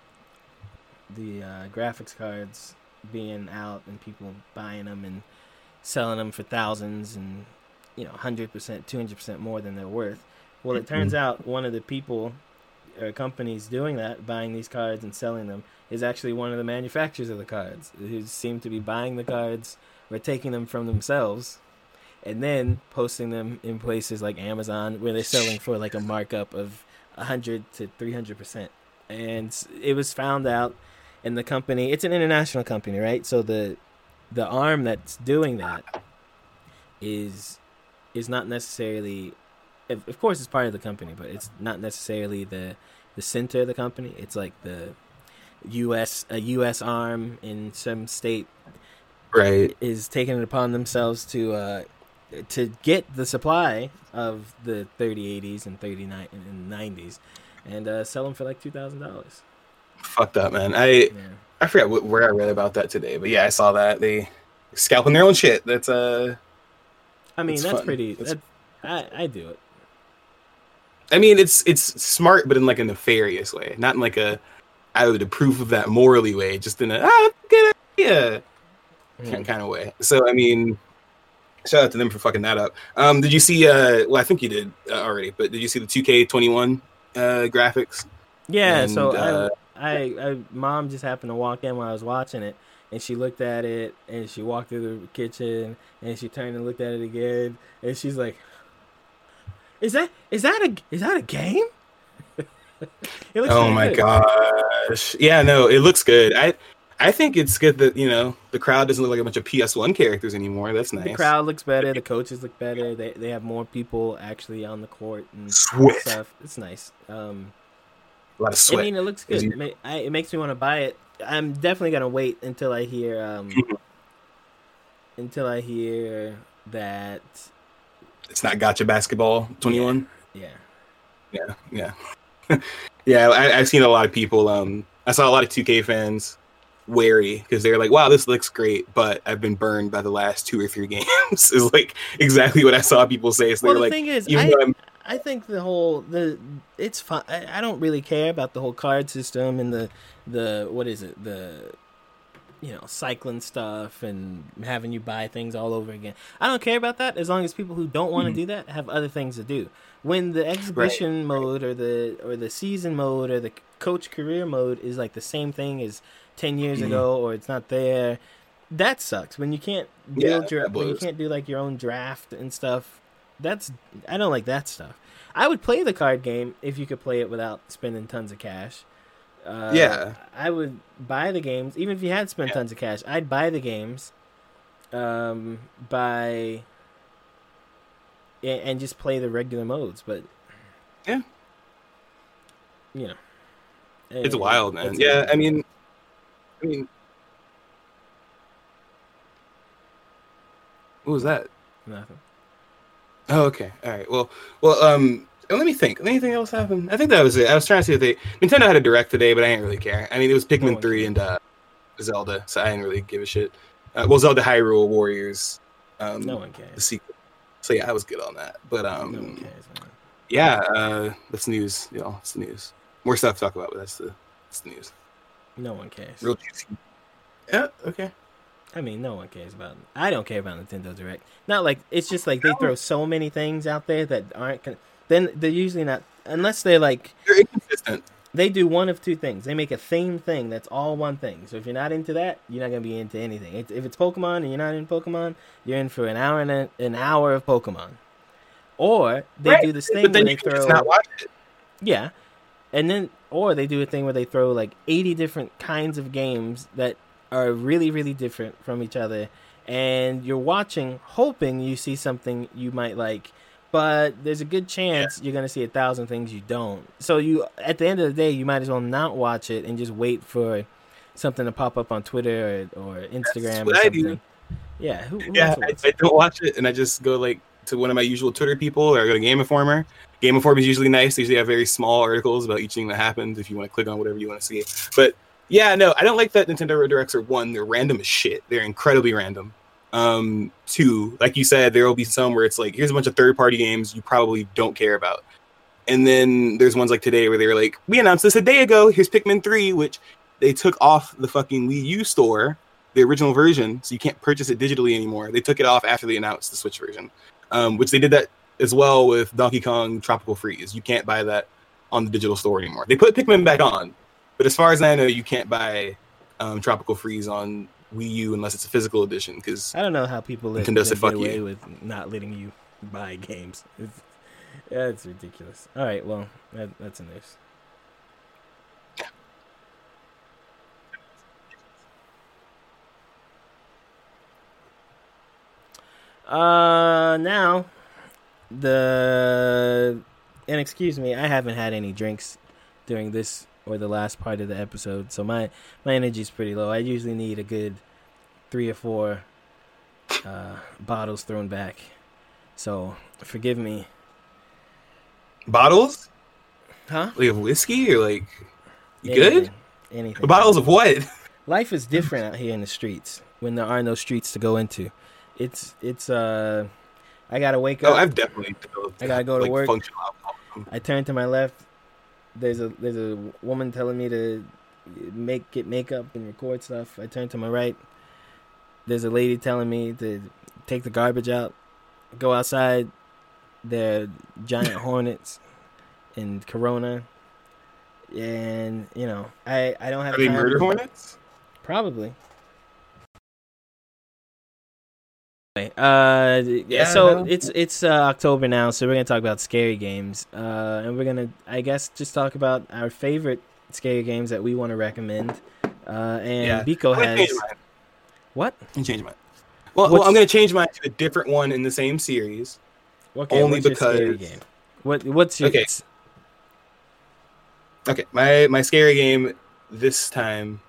the uh, graphics cards being out and people buying them and selling them for thousands and you know 100% 200% more than they're worth well it turns mm-hmm. out one of the people or companies doing that buying these cards and selling them is actually one of the manufacturers of the cards. Who seem to be buying the cards or taking them from themselves and then posting them in places like Amazon where they're selling for like a markup of 100 to 300% and it was found out and the company it's an international company right? So the the arm that's doing that is is not necessarily of, of course it's part of the company but it's not necessarily the the center of the company it's like the us a us arm in some state
Right.
is taking it upon themselves to uh to get the supply of the 3080s and 39 and 90s and uh sell them for like $2000
Fucked up, man. I
yeah
I forgot wh- where I read about that today, but yeah, I saw that they scalping their own shit. That's uh,
I mean,
It's
that's pretty.
It's-
That, I I do it.
I mean, it's it's smart, but in like a nefarious way, not in like a I would approve of that morally way, just in a ah good idea
Mm.
kind of way. So I mean, shout out to them for fucking that up. Um, did you see? Uh, well, I think you did uh, already, but did you see the 2K21 uh graphics?
Yeah.
And,
so
uh,
I, I, I, mom just happened to walk in while I was watching it, and she looked at it, and she walked through the kitchen, and she turned and looked at it again, and she's like, "Is that is that a is that a game?" (laughs) it looks
Oh my
good.
gosh! Yeah, no, it looks good. I I think it's good that you know the crowd doesn't look like a bunch of PS1 characters anymore. That's nice.
The crowd looks better. The coaches look better. They they have more people actually on the court and
Sweat.
stuff. It's nice. Um,
a lot of sweat.
I mean, it looks good.
you-
It, ma- I, it makes me want to buy it. I'm definitely gonna wait until I hear um, (laughs) until I hear that.
It's not gotcha basketball 21.
Yeah,
Yeah, yeah, (laughs) yeah. I, I've seen a lot of people. Um, I saw a lot of 2K fans wary because they're like, "Wow, this looks great," but I've been burned by the last two or three (laughs) games. is like exactly what I saw people say. So
well,
they're
the
like,
thing is, I,
I'm
I think the whole the it's fine. I, I don't really care about the whole card system and the the what is it the you know cycling stuff and having you buy things all over again. I don't care about that as long as people who don't want to
Mhm.
do that have other things to do. When the exhibition mode or the or the season mode or the coach career mode is like the same thing as ten years
Mhm.
ago or it's not there, that sucks. When you can't
Yeah,
build your when you can't do like your own draft and stuff. That's I don't like that stuff. I would play the card game if you could play it without spending tons of cash. Uh,
Yeah.
I would buy the games even if you had spent
Yeah.
tons of cash. I'd buy the games, um, by and just play the regular modes. But
Yeah.
you know,
it's wild, man.
it's-
Yeah, I mean, I mean, what was that?
nothing.
Oh, okay. All right. Well, well. Um, let me think. Anything else happen? I think that was it. I was trying to see if they Nintendo had a direct today, but I didn't really care. I mean, it was Pikmin three and uh, Zelda, so I didn't really give a shit. Uh, well, Zelda Hyrule Warriors, um,
No one cares.
the
cares.
sequel. So yeah, I was good on that. But
No one
um,
cares. Man.
yeah, uh, that's news. You know, it's the news. More stuff to talk about, but that's the that's the news.
No one cares.
Real juicy. Yeah. Okay.
I mean, no one cares about. I don't care about Nintendo Direct. Not like it's just like they throw so many things out there that aren't. Con- then they're usually not unless they're like
You're inconsistent.
they do one of two things. They make a theme thing that's all one thing. So if you're not into that, you're not gonna be into anything. If if it's Pokemon and you're not in Pokemon, you're in for an hour and a, an hour of Pokemon. Or they
Right,
do this thing
But
where they throw
not watch it.
yeah, and then or they do a thing where they throw like eighty different kinds of games that are really really different from each other, and you're watching, hoping you see something you might like. But there's a good chance you're gonna see a thousand things you don't. So you, at the end of the day, you might as well not watch it and just wait for something to pop up on Twitter or, or Instagram or
what I do.
something. Yeah, who, who
Yeah, I, I don't watch it, and I just go like to one of my usual Twitter people, or I go to Game Informer. Game Informer is usually nice. They usually have very small articles about each thing that happens. If you want to click on whatever you want to see, but yeah, no, I don't like that Nintendo Directs are one. They're random as shit. They're incredibly random. Um, two, like you said, there will be some where it's like, here's a bunch of third party games you probably don't care about. And then there's ones like today where they were like, we announced this a day ago. Here's Pikmin 3, which they took off the fucking Wii U store, the original version, so you can't purchase it digitally anymore. They took it off after they announced the Switch version, um, which they did that as well with Donkey Kong Tropical Freeze. You can't buy that on the digital store anymore. They put Pikmin back on, but as far as I know, you can't buy um, Tropical Freeze on Wii U unless it's a physical edition because
I don't know how people let,
Nintendo
let
said,
get away
you."
with not letting you buy games. It's, it's ridiculous. All right, well, that, that's a news. Uh, now the and excuse me, I haven't had any drinks during this or the last part of the episode, so my my energy's pretty low. I usually need a good three or four uh, bottles thrown back. So forgive me,
bottles
huh?
like of whiskey or like you good?
Anything. Anything.
Bottles of what? (laughs)
Life is different out here in the streets when there are no streets to go into. It's it's uh, I gotta wake
Oh,
up.
I've definitely.
I gotta go to
like,
work. I turn to my left. There's a there's a woman telling me to make get makeup and record stuff. I turn to my right. There's a lady telling me to take the garbage out. Go outside. There are giant (coughs) hornets and corona. And you know, I I don't have
Are they murder hornets?
Probably. Uh, yeah. So it's it's uh, October now, so we're gonna talk about scary games. Uh, and we're gonna, I guess, just talk about our favorite scary games that we want to recommend. Uh, and
Yeah.
Biko has what?
I'm change mine. Well, well, I'm gonna change mine to a different one in the same series.
Okay,
Only
what's your scary
because-
game? What what's your
Okay. Okay, my my scary game this time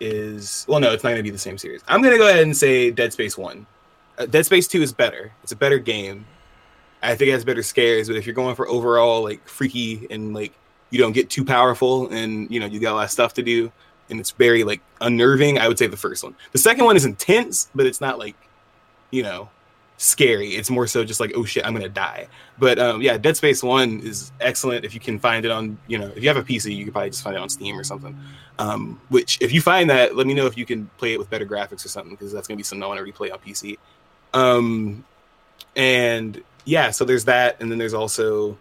is well, no, it's not gonna be the same series. I'm gonna go ahead and say Dead Space One. Uh, Dead Space Two is better. It's a better game. I think it has better scares, but if you're going for overall like freaky and like you don't get too powerful and you know you got a lot of stuff to do and it's very like unnerving, I would say the first one. The second one is intense, but it's not like you know scary. It's more so just like oh shit, I'm gonna die. But um, yeah, Dead Space One is excellent. If you can find it on, you know, if you have a PC, you can probably just find it on Steam or something. Um, which, if you find that, let me know if you can play it with better graphics or something, because that's gonna be something I want to replay on PC. Um, and yeah, so there's that, and then there's also,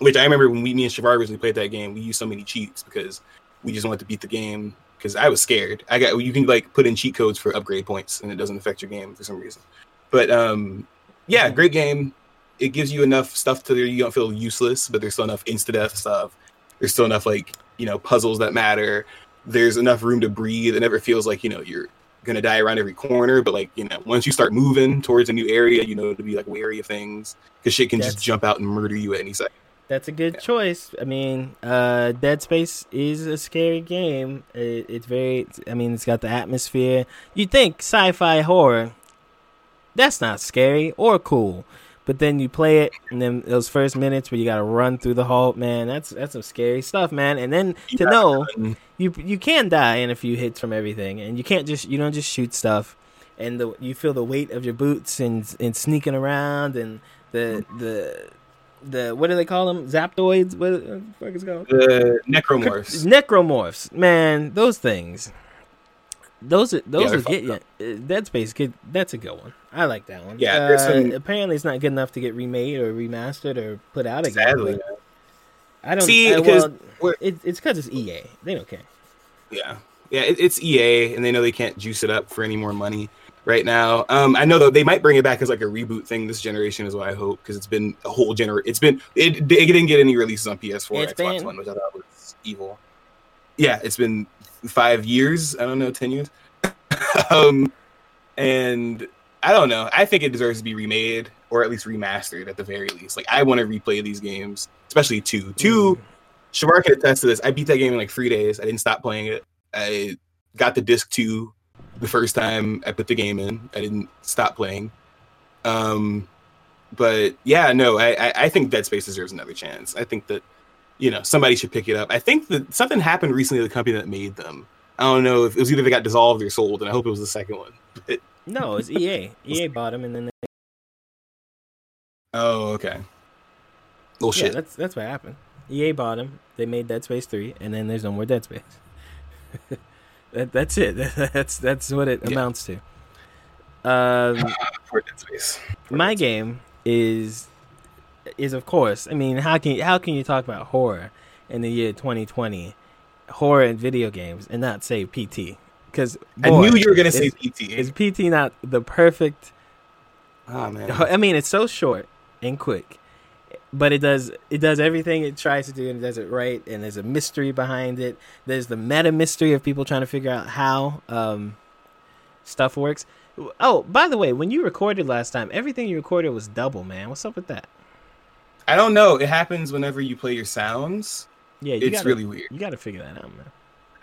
which I remember when we, me and Shavar originally played that game, we used so many cheats because we just wanted to beat the game. Because I was scared. I got you can like put in cheat codes for upgrade points, and it doesn't affect your game for some reason. But um, yeah, great game it gives you enough stuff to you don't feel useless, but there's still enough insta death stuff. There's still enough like you know puzzles that matter. There's enough room to breathe. It never feels like you know you're gonna die around every corner. But like you know, once you start moving towards a new area, you know to be like wary of things because shit can just jump out and murder you at any second.
That's a good
Yeah.
choice. I mean, uh, Dead Space is a scary game. It, it's very. I mean, it's got the atmosphere. You think sci-fi horror? That's not scary or cool. But then you play it, and then those first minutes where you gotta run through the hall, man, that's that's some scary stuff, man. And then to
Yeah.
know you you can die in a few hits from everything, and you can't just you don't just shoot stuff, and the you feel the weight of your boots and and sneaking around and the hmm. the the what do they call them zapdoids? What the fuck is it called?
the necromorphs.
Necromorphs, man, those things. Those are those
Yeah, they're
get you. Uh, Dead Space, good. That's a good one. I like that one.
Yeah,
uh,
some-
apparently it's not good enough to get remade or remastered or put out again.
Sadly,
I don't
See,
I,
because
well, it, it's because it's EA. They don't care.
Yeah, yeah, it, it's EA, and they know they can't juice it up for any more money right now. Um, I know though they might bring it back as like a reboot thing this generation, is what I hope, because it's been a whole gener. It's been it, it didn't get any releases on PS4,
It's
Xbox
been-
One, which I thought was evil. Yeah, it's been five years. I don't know, ten years. (laughs) um, and I don't know. I think it deserves to be remade or at least remastered at the very least. Like I want to replay these games, especially two. Two,
Mm.
Shavar can attest to this. I beat that game in like three days. I didn't stop playing it. I got the disc two the first time I put the game in. I didn't stop playing. Um, but yeah, no, I, I, I think Dead Space deserves another chance. I think that you know somebody should pick it up. I think that something happened recently to the company that made them. I don't know if it was either they got dissolved or sold, and I hope it was the second one. But-
No, it's EA. EA bought them, and then they,
oh, okay. Well,
yeah,
shit.
that's that's what happened. EA bought them. They made Dead Space three, and then there's no more Dead Space. (laughs) that, that's it. (laughs) That's that's what it
Yeah.
amounts to. Um, (laughs)
For Dead Space.
my game is is of course. I mean, how can how can you talk about horror in the year 2020, horror in video games, and not say PT? Because
I knew you were gonna say PT.
Is PT not the perfect?
oh man. (laughs)
I mean, it's so short and quick, but it does it does everything it tries to do and it does it right. And there's a mystery behind it. There's the meta mystery of people trying to figure out how um, stuff works. Oh, by the way, when you recorded last time, everything you recorded was double, man. What's up with that?
I don't know. It happens whenever you play your sounds.
Yeah, you
It's
gotta,
really weird.
You got to figure that out, man.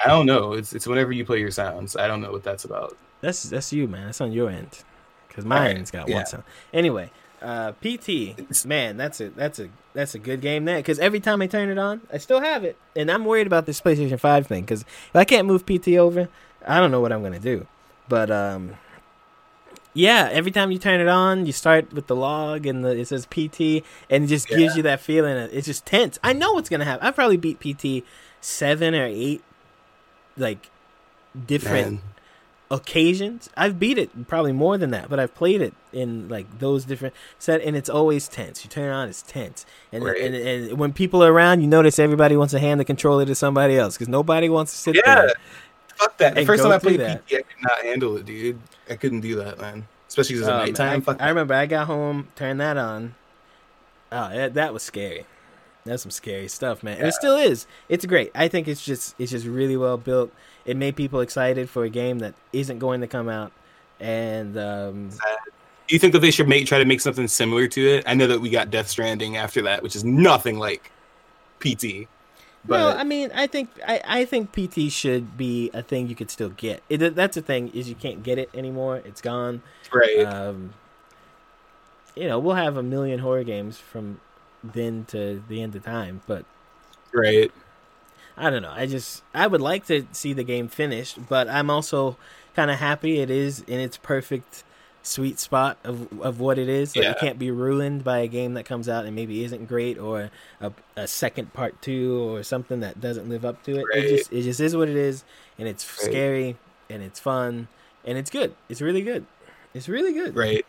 I don't know. It's it's whenever you play your sounds. I don't know what that's about.
That's that's you, man. That's on your end. Because
Alright,
mine's got
yeah.
one sound. Anyway, uh, PT, man, that's a that's a that's a good game. There, because every time I turn it on, I still have it, and I'm worried about this PlayStation Five thing. Because if I can't move PT over, I don't know what I'm gonna do. But um, yeah, every time you turn it on, you start with the log and the it says PT, and it just gives you that feeling. Of, it's just tense. I know what's gonna happen. I probably beat PT seven or eight, like different
Man.
occasions. I've beat it probably more than that, but I've played it in like those different set, and it's always tense. You turn it on, it's tense, and
Right.
and, and when people are around, you notice everybody wants to hand the controller to somebody else because nobody wants to sit
Yeah.
there.
Fuck that. The first time I played
that.
PT, I could not handle it, dude. I couldn't do that, man. Especially because it's
Um,
nighttime. Fuck
I, I remember I got home, turned that on. Oh, that, that was scary. That's some scary stuff, man. And it still is. It's great. I think it's just it's just really well built. It made people excited for a game that isn't going to come out, and um,
Do you think that they should make try to make something similar to it? I know that we got Death Stranding after that, which is nothing like PT. But
no, I mean, I think I, I think PT should be a thing you could still get. It, that's the thing is you can't get it anymore. It's gone.
right,
Um, you know, we'll have a million horror games from then to the end of time, but
right.
I don't know. I just I would like to see the game finished, but I'm also kind of happy it is in its perfect sweet spot of of what it is. Like
Yeah.
it can't be ruined by a game that comes out and maybe isn't great or a, a second part 2 or something that doesn't live up to it. It just it just is what it is and it's
Right.
scary and it's fun and it's good. It's really good. It's really good.
Right.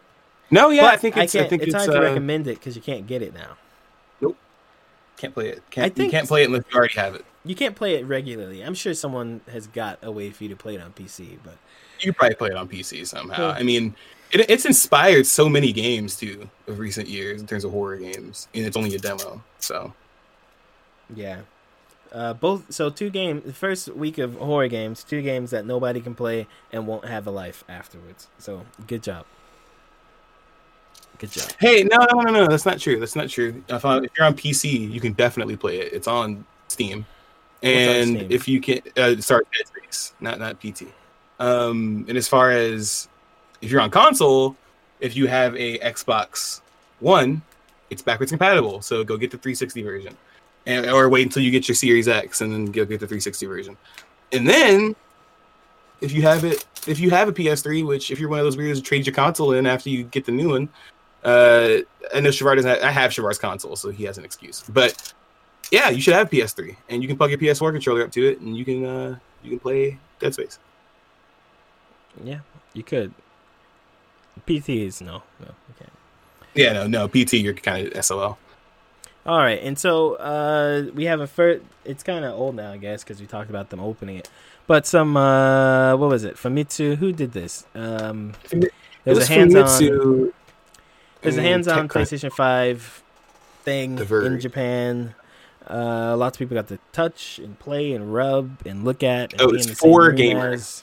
No, yeah,
But
I think it's. I,
can't,
think
it's,
it's.
hard to
uh,
recommend it because you can't get it now. Nope.
Can't play it. Can't,
I think-
you can't play it unless you already have it.
You can't play it regularly. I'm sure someone has got a way for you to play it on PC, but
You probably play it on PC somehow.
Yeah.
I mean, it, it's inspired so many games too of recent years in terms of horror games, and it's only a demo. So
Yeah. Uh, both so two games. The first week of horror games, two games that nobody can play and won't have a life afterwards. So good job. Good job.
hey, no, no, no, no, that's not true. That's not true. If, if you're on PC, you can definitely play it. It's on Steam,
on
and
Steam?
if you can, uh, sorry, Dead Space, not not PT. Um, and as far as if you're on console, if you have a Xbox One, it's backwards compatible. So go get the 360 version, and or wait until you get your Series X and then go get the 360 version. And then if you have it, if you have a PS3, which if you're one of those weirdos who trades your console in after you get the new one, uh, I know Shavar doesn't. Have, I have Shavar's console, so he has an excuse. But yeah, you should have PS3, and you can plug your PS4 controller up to it, and you can uh, you can play Dead Space.
Yeah, you could. PT is no, no, can't.
Yeah, no, no, PT, you're kind of SOL.
All right, and so uh, we have a first. It's kind of old now, I guess, because we talked about them opening it. But some, uh, what was it? Famitsu, who did this? Um,
It
there's a hands-on. There's a hands-on. PlayStation Five thing in Japan. Uh, lots of people got to touch and play and rub and look at. And
Oh, it's
in the same
for gamers.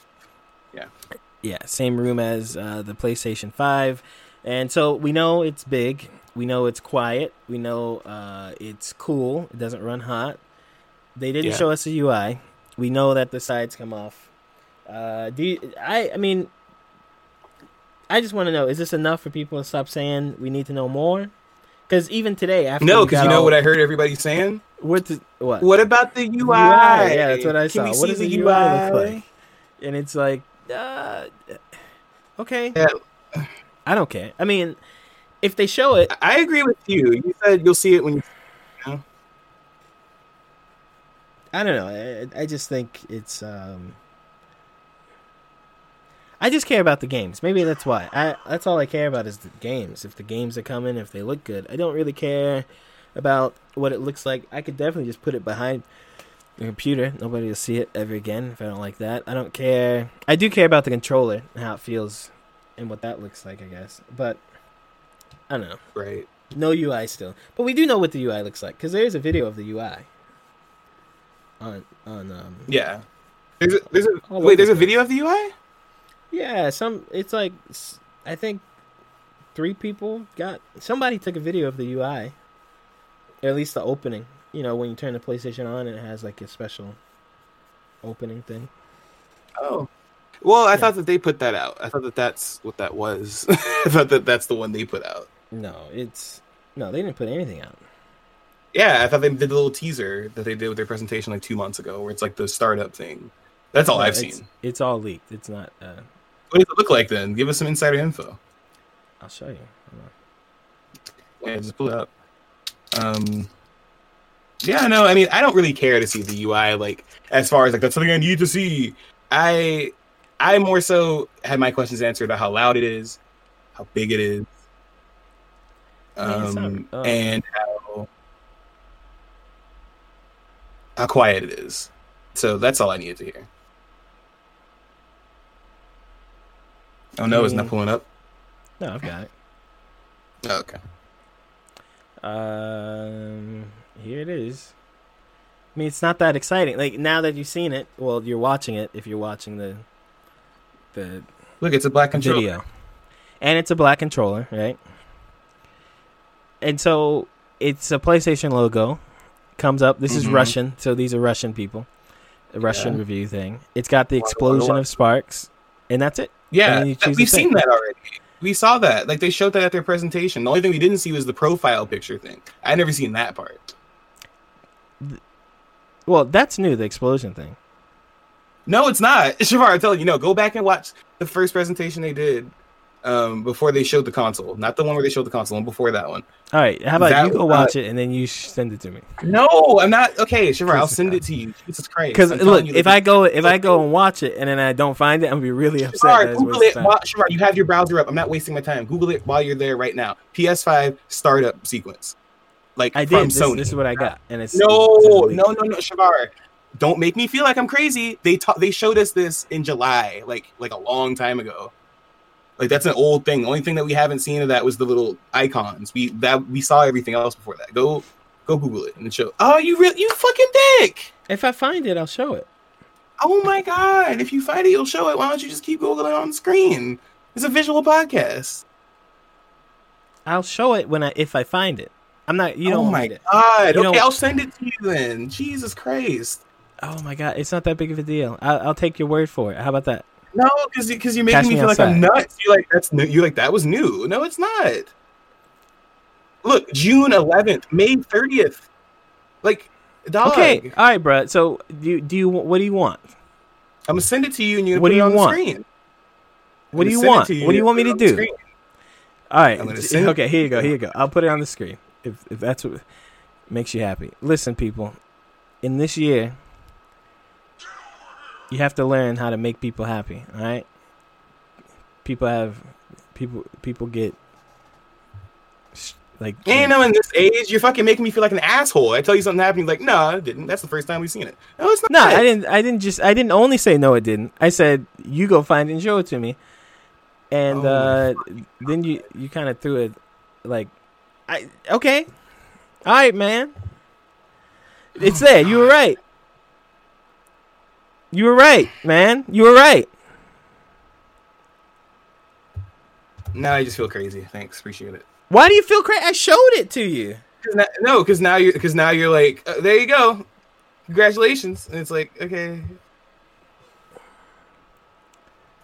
Yeah.
Same room as uh, the PlayStation Five, and so we know it's big. We know it's quiet. We know uh, it's cool. It doesn't run hot. They didn't
Yeah.
show us the UI. We know that the sides come off. Uh, do you, I? I mean, I just want to know: is this enough for people to stop saying we need to know more? Because even today, after
No, because you know
all-
what I heard everybody saying.
what the, what
What about the UI?
UI, Yeah, that's what I
Can
saw.
we
What
see
does
the
the
UI?
UI look like? and it's like, uh, okay,
Yeah.
I don't care. I mean, if they show it,
I agree with you. You said you'll see it when you.
I don't know. I, I just think it's. um I just care about the games. Maybe that's why. I that's all I care about is the games. If the games are coming, if they look good, I don't really care about what it looks like. I could definitely just put it behind the computer. Nobody will see it ever again if I don't like that. I don't care. I do care about the controller and how it feels and what that looks like. I guess, but I don't know.
Right.
No UI still, but we do know what the UI looks like because there's a video of the UI on on um
Yeah. There's a, there's a wait. There's a
over.
video of the UI.
yeah some it's like I think three people got somebody took a video of the UI or at least the opening you know when you turn the PlayStation on and it has like a special opening thing
Oh. Well, I
Yeah.
thought that they put that out. I thought that that's what that was. (laughs) I thought that that's the one they put out.
no it's no they didn't put anything out
Yeah, I thought they did the little teaser that they did with their presentation like two months ago, where it's like the startup thing. That's all
No,
I've
it's,
seen.
it's all leaked it's not uh
What does it look like then? Give us some insider info.
I'll show you Hold on.
Yeah, just pull it up. Um, yeah, no, I mean, I don't really care to see the UI. Like, as far as like that's something I need to see. I, I more so had my questions answered about how loud it is, how big it is,
I mean, it's not-
um,
oh.
and how how quiet it is. So that's all I needed to hear. Oh no, it's not pulling up.
no I've got it
Oh, okay.
Um, here it is. I mean, it's not that exciting. Like now that you've seen it, well, you're watching it. If you're watching the the
Look, it's a black controller.
video, and it's a black controller, right? And so it's a PlayStation logo. Comes up. This is
Mhm.
Russian, so these are Russian people. A Russian
Yeah.
review thing. It's got the explosion of sparks, and that's it.
Yeah, we've seen that already. We saw that. Like they showed that at their presentation. The only thing we didn't see was the profile picture thing. I never seen that part.
Well, that's new. The explosion thing.
No, it's not. (laughs) Shavar, I'm telling you, no. Go back and watch the first presentation they did um, before they showed the console. Not the one where they showed the console, one before that one.
All right, how about
That
you go watch it and then you send it to me?
No, I'm not. Okay, Shavar, I'll send it to you. Jesus Christ.
Because look, if I go if I go and watch it and then I don't find it, I'm gonna be really upset.
Shavar,
That's
Google it. While, you have your browser up. I'm not wasting my time. Google it while you're there right now. PS5 startup sequence. Like
I
from
did. This,
Sony.
this is what I got, and it's
No,
it's
no, no, no, Shavar. Don't make me feel like I'm crazy. They ta- they showed us this in July, like like a long time ago. Like that's an old thing. The only thing that we haven't seen of that was the little icons. We that we saw everything else before that. Go go Google it and show. Oh, you real you fucking dick.
If I find it, I'll show it.
Oh my god! If you find it, you'll show it. Why don't you just keep googling on the screen? It's a visual podcast.
I'll show it when I if I find it. I'm not. You don't
oh my god! Okay, I'll send it to you then. Jesus Christ!
Oh my god, it's not that big of a deal. I'll, I'll take your word for it. How about that?
No, because because you're
Catch
making me
me
feel like I'm nuts. You're like that's new. You're like that was new. No, it's not. Look, June 11th, May 30th. Like, dog.
Okay, all right, bro. So do you, do you what do you want?
I'm gonna send it to you, and you're
What do
put it
you
on
want?
screen.
What do you want?
to
What do you want me to
put it on the
do? All right.
I'm gonna send-
Okay, here you go. Here you go. I'll put it on the screen if if that's what makes you happy. Listen, people. In this year, you have to learn how to make people happy. All right. People have people. People get like.
You know, in this age, you're fucking making me feel like an asshole. I tell you something happened, you're like, no, I didn't. That's the first time we've seen it. No, it's not.
No, I didn't. I didn't just. I didn't only say no. It didn't. I said you go find and show it to me, and
Oh,
uh, then you you kind of threw it like, I okay, all right, man. It's there. You were right. You were right, man. You were right.
Now I just feel crazy. Thanks, appreciate it.
Why do you feel crazy? I showed it to you.
no, because now you're because now you're like, uh, there you go, congratulations, and it's like, okay,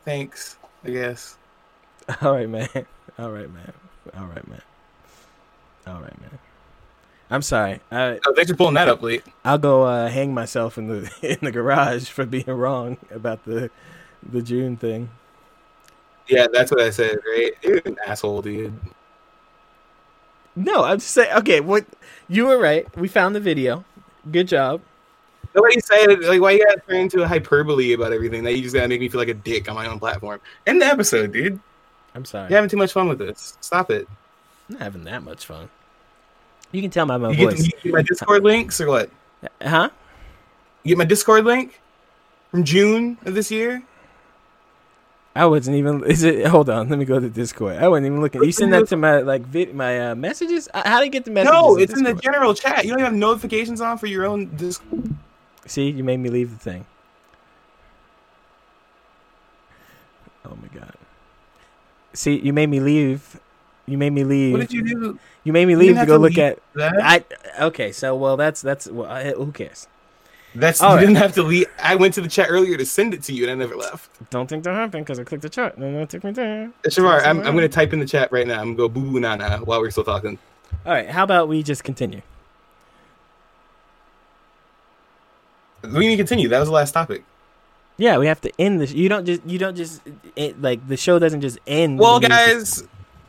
thanks, I guess. (laughs)
All right, man. All right, man. All right, man. All right, man. I'm sorry. I
Oh, thanks for pulling that up late.
I'll go uh, hang myself in the (laughs) in the garage for being wrong about the the June thing.
Yeah, that's what I said, right? You're an asshole, dude.
No, I'm just saying. Okay, what you were right. We found the video. Good job.
Nobody said it. Like, why you gotta turn into a hyperbole about everything? That you just gotta make me feel like a dick on my own platform. End the episode, dude.
I'm sorry.
You're having too much fun with this. Stop it.
I'm not having that much fun. You can tell by my
You get,
voice.
you get my Discord links or what?
Huh?
You get my Discord link from June of this year.
I wasn't even. Is it? Hold on. Let me go to Discord. I wasn't even looking. You send that to my like vid, my uh, messages. Uh, How do you get the messages?
No, it's in the general chat. You don't even have notifications on for your own Discord.
See, you made me leave the thing. Oh my god. See, you made me leave. You made me leave.
What did you do?
You made me leave to go
to
look at.
That?
I okay. So well, that's that's well. I, who cares?
That's
All
you
right.
didn't have to leave. I went to the chat earlier to send it to you, and I never left.
Don't think that happened because I clicked the chat and then it took me there.
Shavar, I'm, I'm gonna type in the chat right now. I'm gonna go boo boo nana while we're still talking.
All right. How about we just continue?
We need to continue. That was the last topic.
Yeah, we have to end this. You don't just. You don't just. It, like the show doesn't just end.
Well, guys,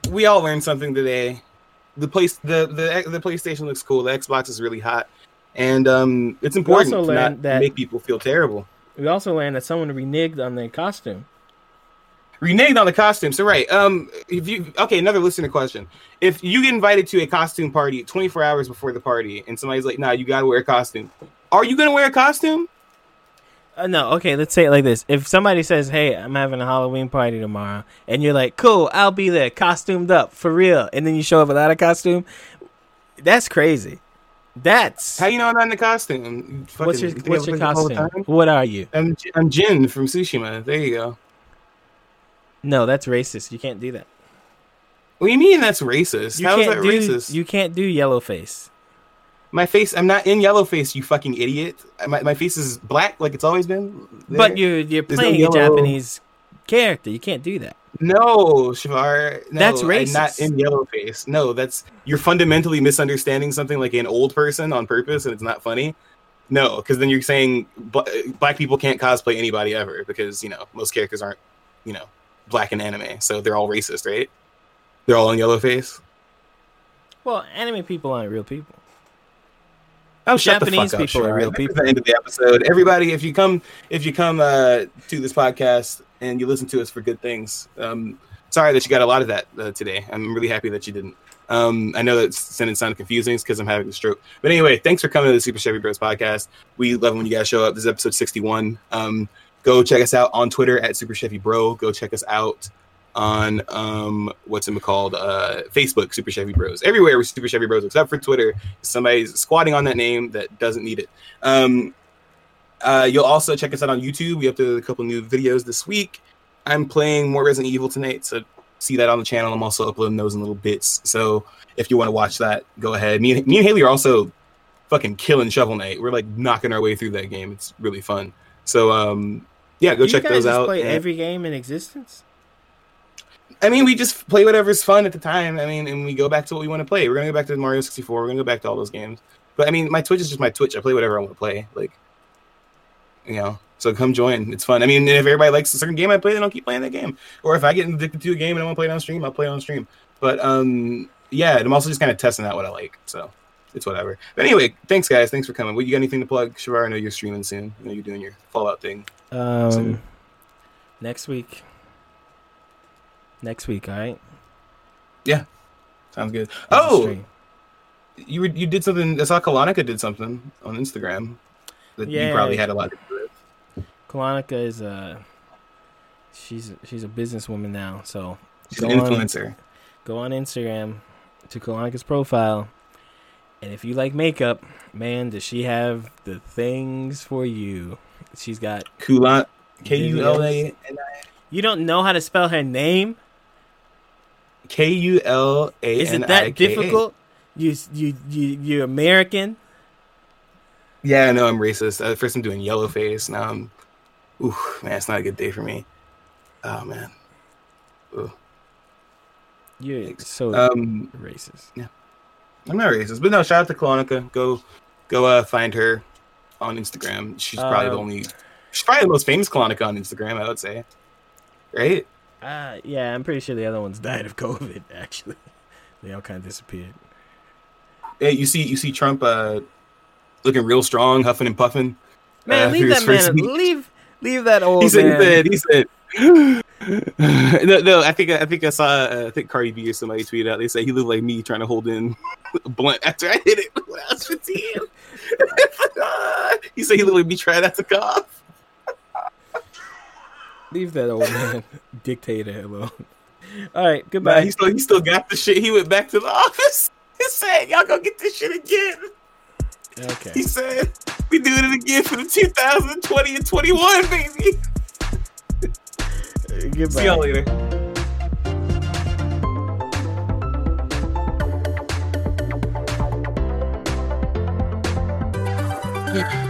we all learned something today. The place, the the the PlayStation looks cool. The Xbox is really hot, and um, it's important to not
that-
make people feel terrible.
We also learned that someone reneged on their costume.
reneged on the costume. So right, um, if you okay, another listener question: If you get invited to a costume party 24 hours before the party, and somebody's like, "Nah, you gotta wear a costume," are you gonna wear a costume?
Uh, no, okay, let's say it like this. If somebody says, "Hey, I'm having a Halloween party tomorrow," and you're like, "Cool, I'll be there, costumed up for real," and then you show up without a costume, that's crazy. That's
How you know I'm not in the costume? You
what's your what's your
look like this all the
costume? What are you?
I'm I'm Jin from Tsushima. There you go.
No, that's racist. You can't do that.
What do you mean that's racist?
You
How is that
do
racist?
you can't do yellow face.
My face. I'm not in yellow face. You fucking idiot. My my face is black like it's always been.
But you're you're
There's no
playing a Japanese character. You can't do that.
No, Shavar. No,
That's
I'm not in yellow face. No, that's you're fundamentally misunderstanding something like an old person on purpose, and it's not funny. No, because then you're saying bl- black people can't cosplay anybody ever because you know most characters aren't, you know, black in anime, so they're all racist, right? They're all in yellow face.
Well, anime people aren't real people.
Oh, shut
Japanese
the fuck up,
people are real people.
is the end of the episode. Everybody, if you come, if you come uh, to this podcast and you listen to us for good things, um, sorry that you got a lot of that uh, today. I'm really happy that you didn't. Um, I know that sentence sounded confusing because I'm having a stroke. But anyway, thanks for coming to the Super Chevy Bros podcast. We love when you guys show up. This is episode 61. Um, go check us out on Twitter at Super Chevy Bro. Go check us out on um, what's it called? Uh, Facebook, Super Chevy Bros. Everywhere we're Super Chevy Bros, except for Twitter. Somebody's squatting on that name that doesn't need it. Um, uh, you'll also check us out on YouTube. We uploaded a couple new videos this week. I'm playing more Resident Evil tonight, so see that on the channel. I'm also uploading those in little bits. So if you want to watch that, go ahead. Me and, me and Haley are also fucking killing Shovel Knight. We're like knocking our way through that game. It's really fun. So um, yeah, go
Do
check
you guys
those out.
Play
and-
every game in existence.
I mean, we just play whatever's fun at the time. I mean, and we go back to what we want to play. We're gonna go back to Mario 64. We're gonna go back to all those games. But I mean, my Twitch is just my Twitch. I play whatever I want to play. Like, you know, so come join. It's fun. I mean, if everybody likes a certain game I play, then I'll keep playing that game. Or if I get addicted to a game and I want to play it on stream, I'll play it on stream. But um, yeah, I'm also just kind of testing out what I like. So it's whatever. But anyway, thanks guys. Thanks for coming. Well, you got anything to plug, Shavar? I know you're streaming soon. I know you're doing your Fallout thing.
Um,
So-
next week. Next week, all right.
Yeah, sounds good. Oh, you were, you did something. I saw Kalonica did something on Instagram that
Yeah.
you probably had a lot to do with.
Kalonica is uh she's she's a businesswoman now, so
She's an
on.
influencer.
go on Instagram to Kalanica's profile, and if you like makeup, man, does she have the things for you? She's got.
Kulan, K U L A.
You don't know how to spell her name?
K U L A
Is it that difficult? You you you you American?
Yeah, I know I'm racist. At first, I'm doing yellow face. Now I'm, ooh, man, it's not a good day for me. Oh man. Ooh.
You're so
Um,
racist.
Yeah, I'm not racist, but no. Shout out to Clonica. Go, go, uh, find her on Instagram. She's probably the
Um,
only. She's probably the most famous Clonica on Instagram. I would say, right?
Uh, yeah, I'm pretty sure the other ones died of (laughs) COVID. Actually, they all kind of disappeared.
Hey, you see, you see Trump uh, looking real strong, huffing and puffing.
Man,
uh,
leave that man.
week.
Leave leave that old
he said,
man.
he said, he said. (gasps) no, no, I think I think I saw. Uh, I think Cardi B or somebody tweeted out. They say he looked like me trying to hold in (laughs) a blunt after I hit it (laughs) when I was 15. he said he looked like me trying not to cough.
Leave that old man (laughs) dictator alone. All right,
But
goodbye.
he still he still got the shit. He went back to the (laughs) office. He said, "Y'all gonna get this shit again."
okay.
He said, "We doing it again for the 2020 and 21, baby." (laughs)
goodbye.
See y'all later. Shit.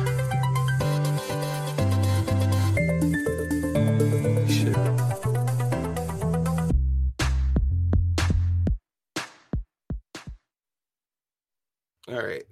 All right.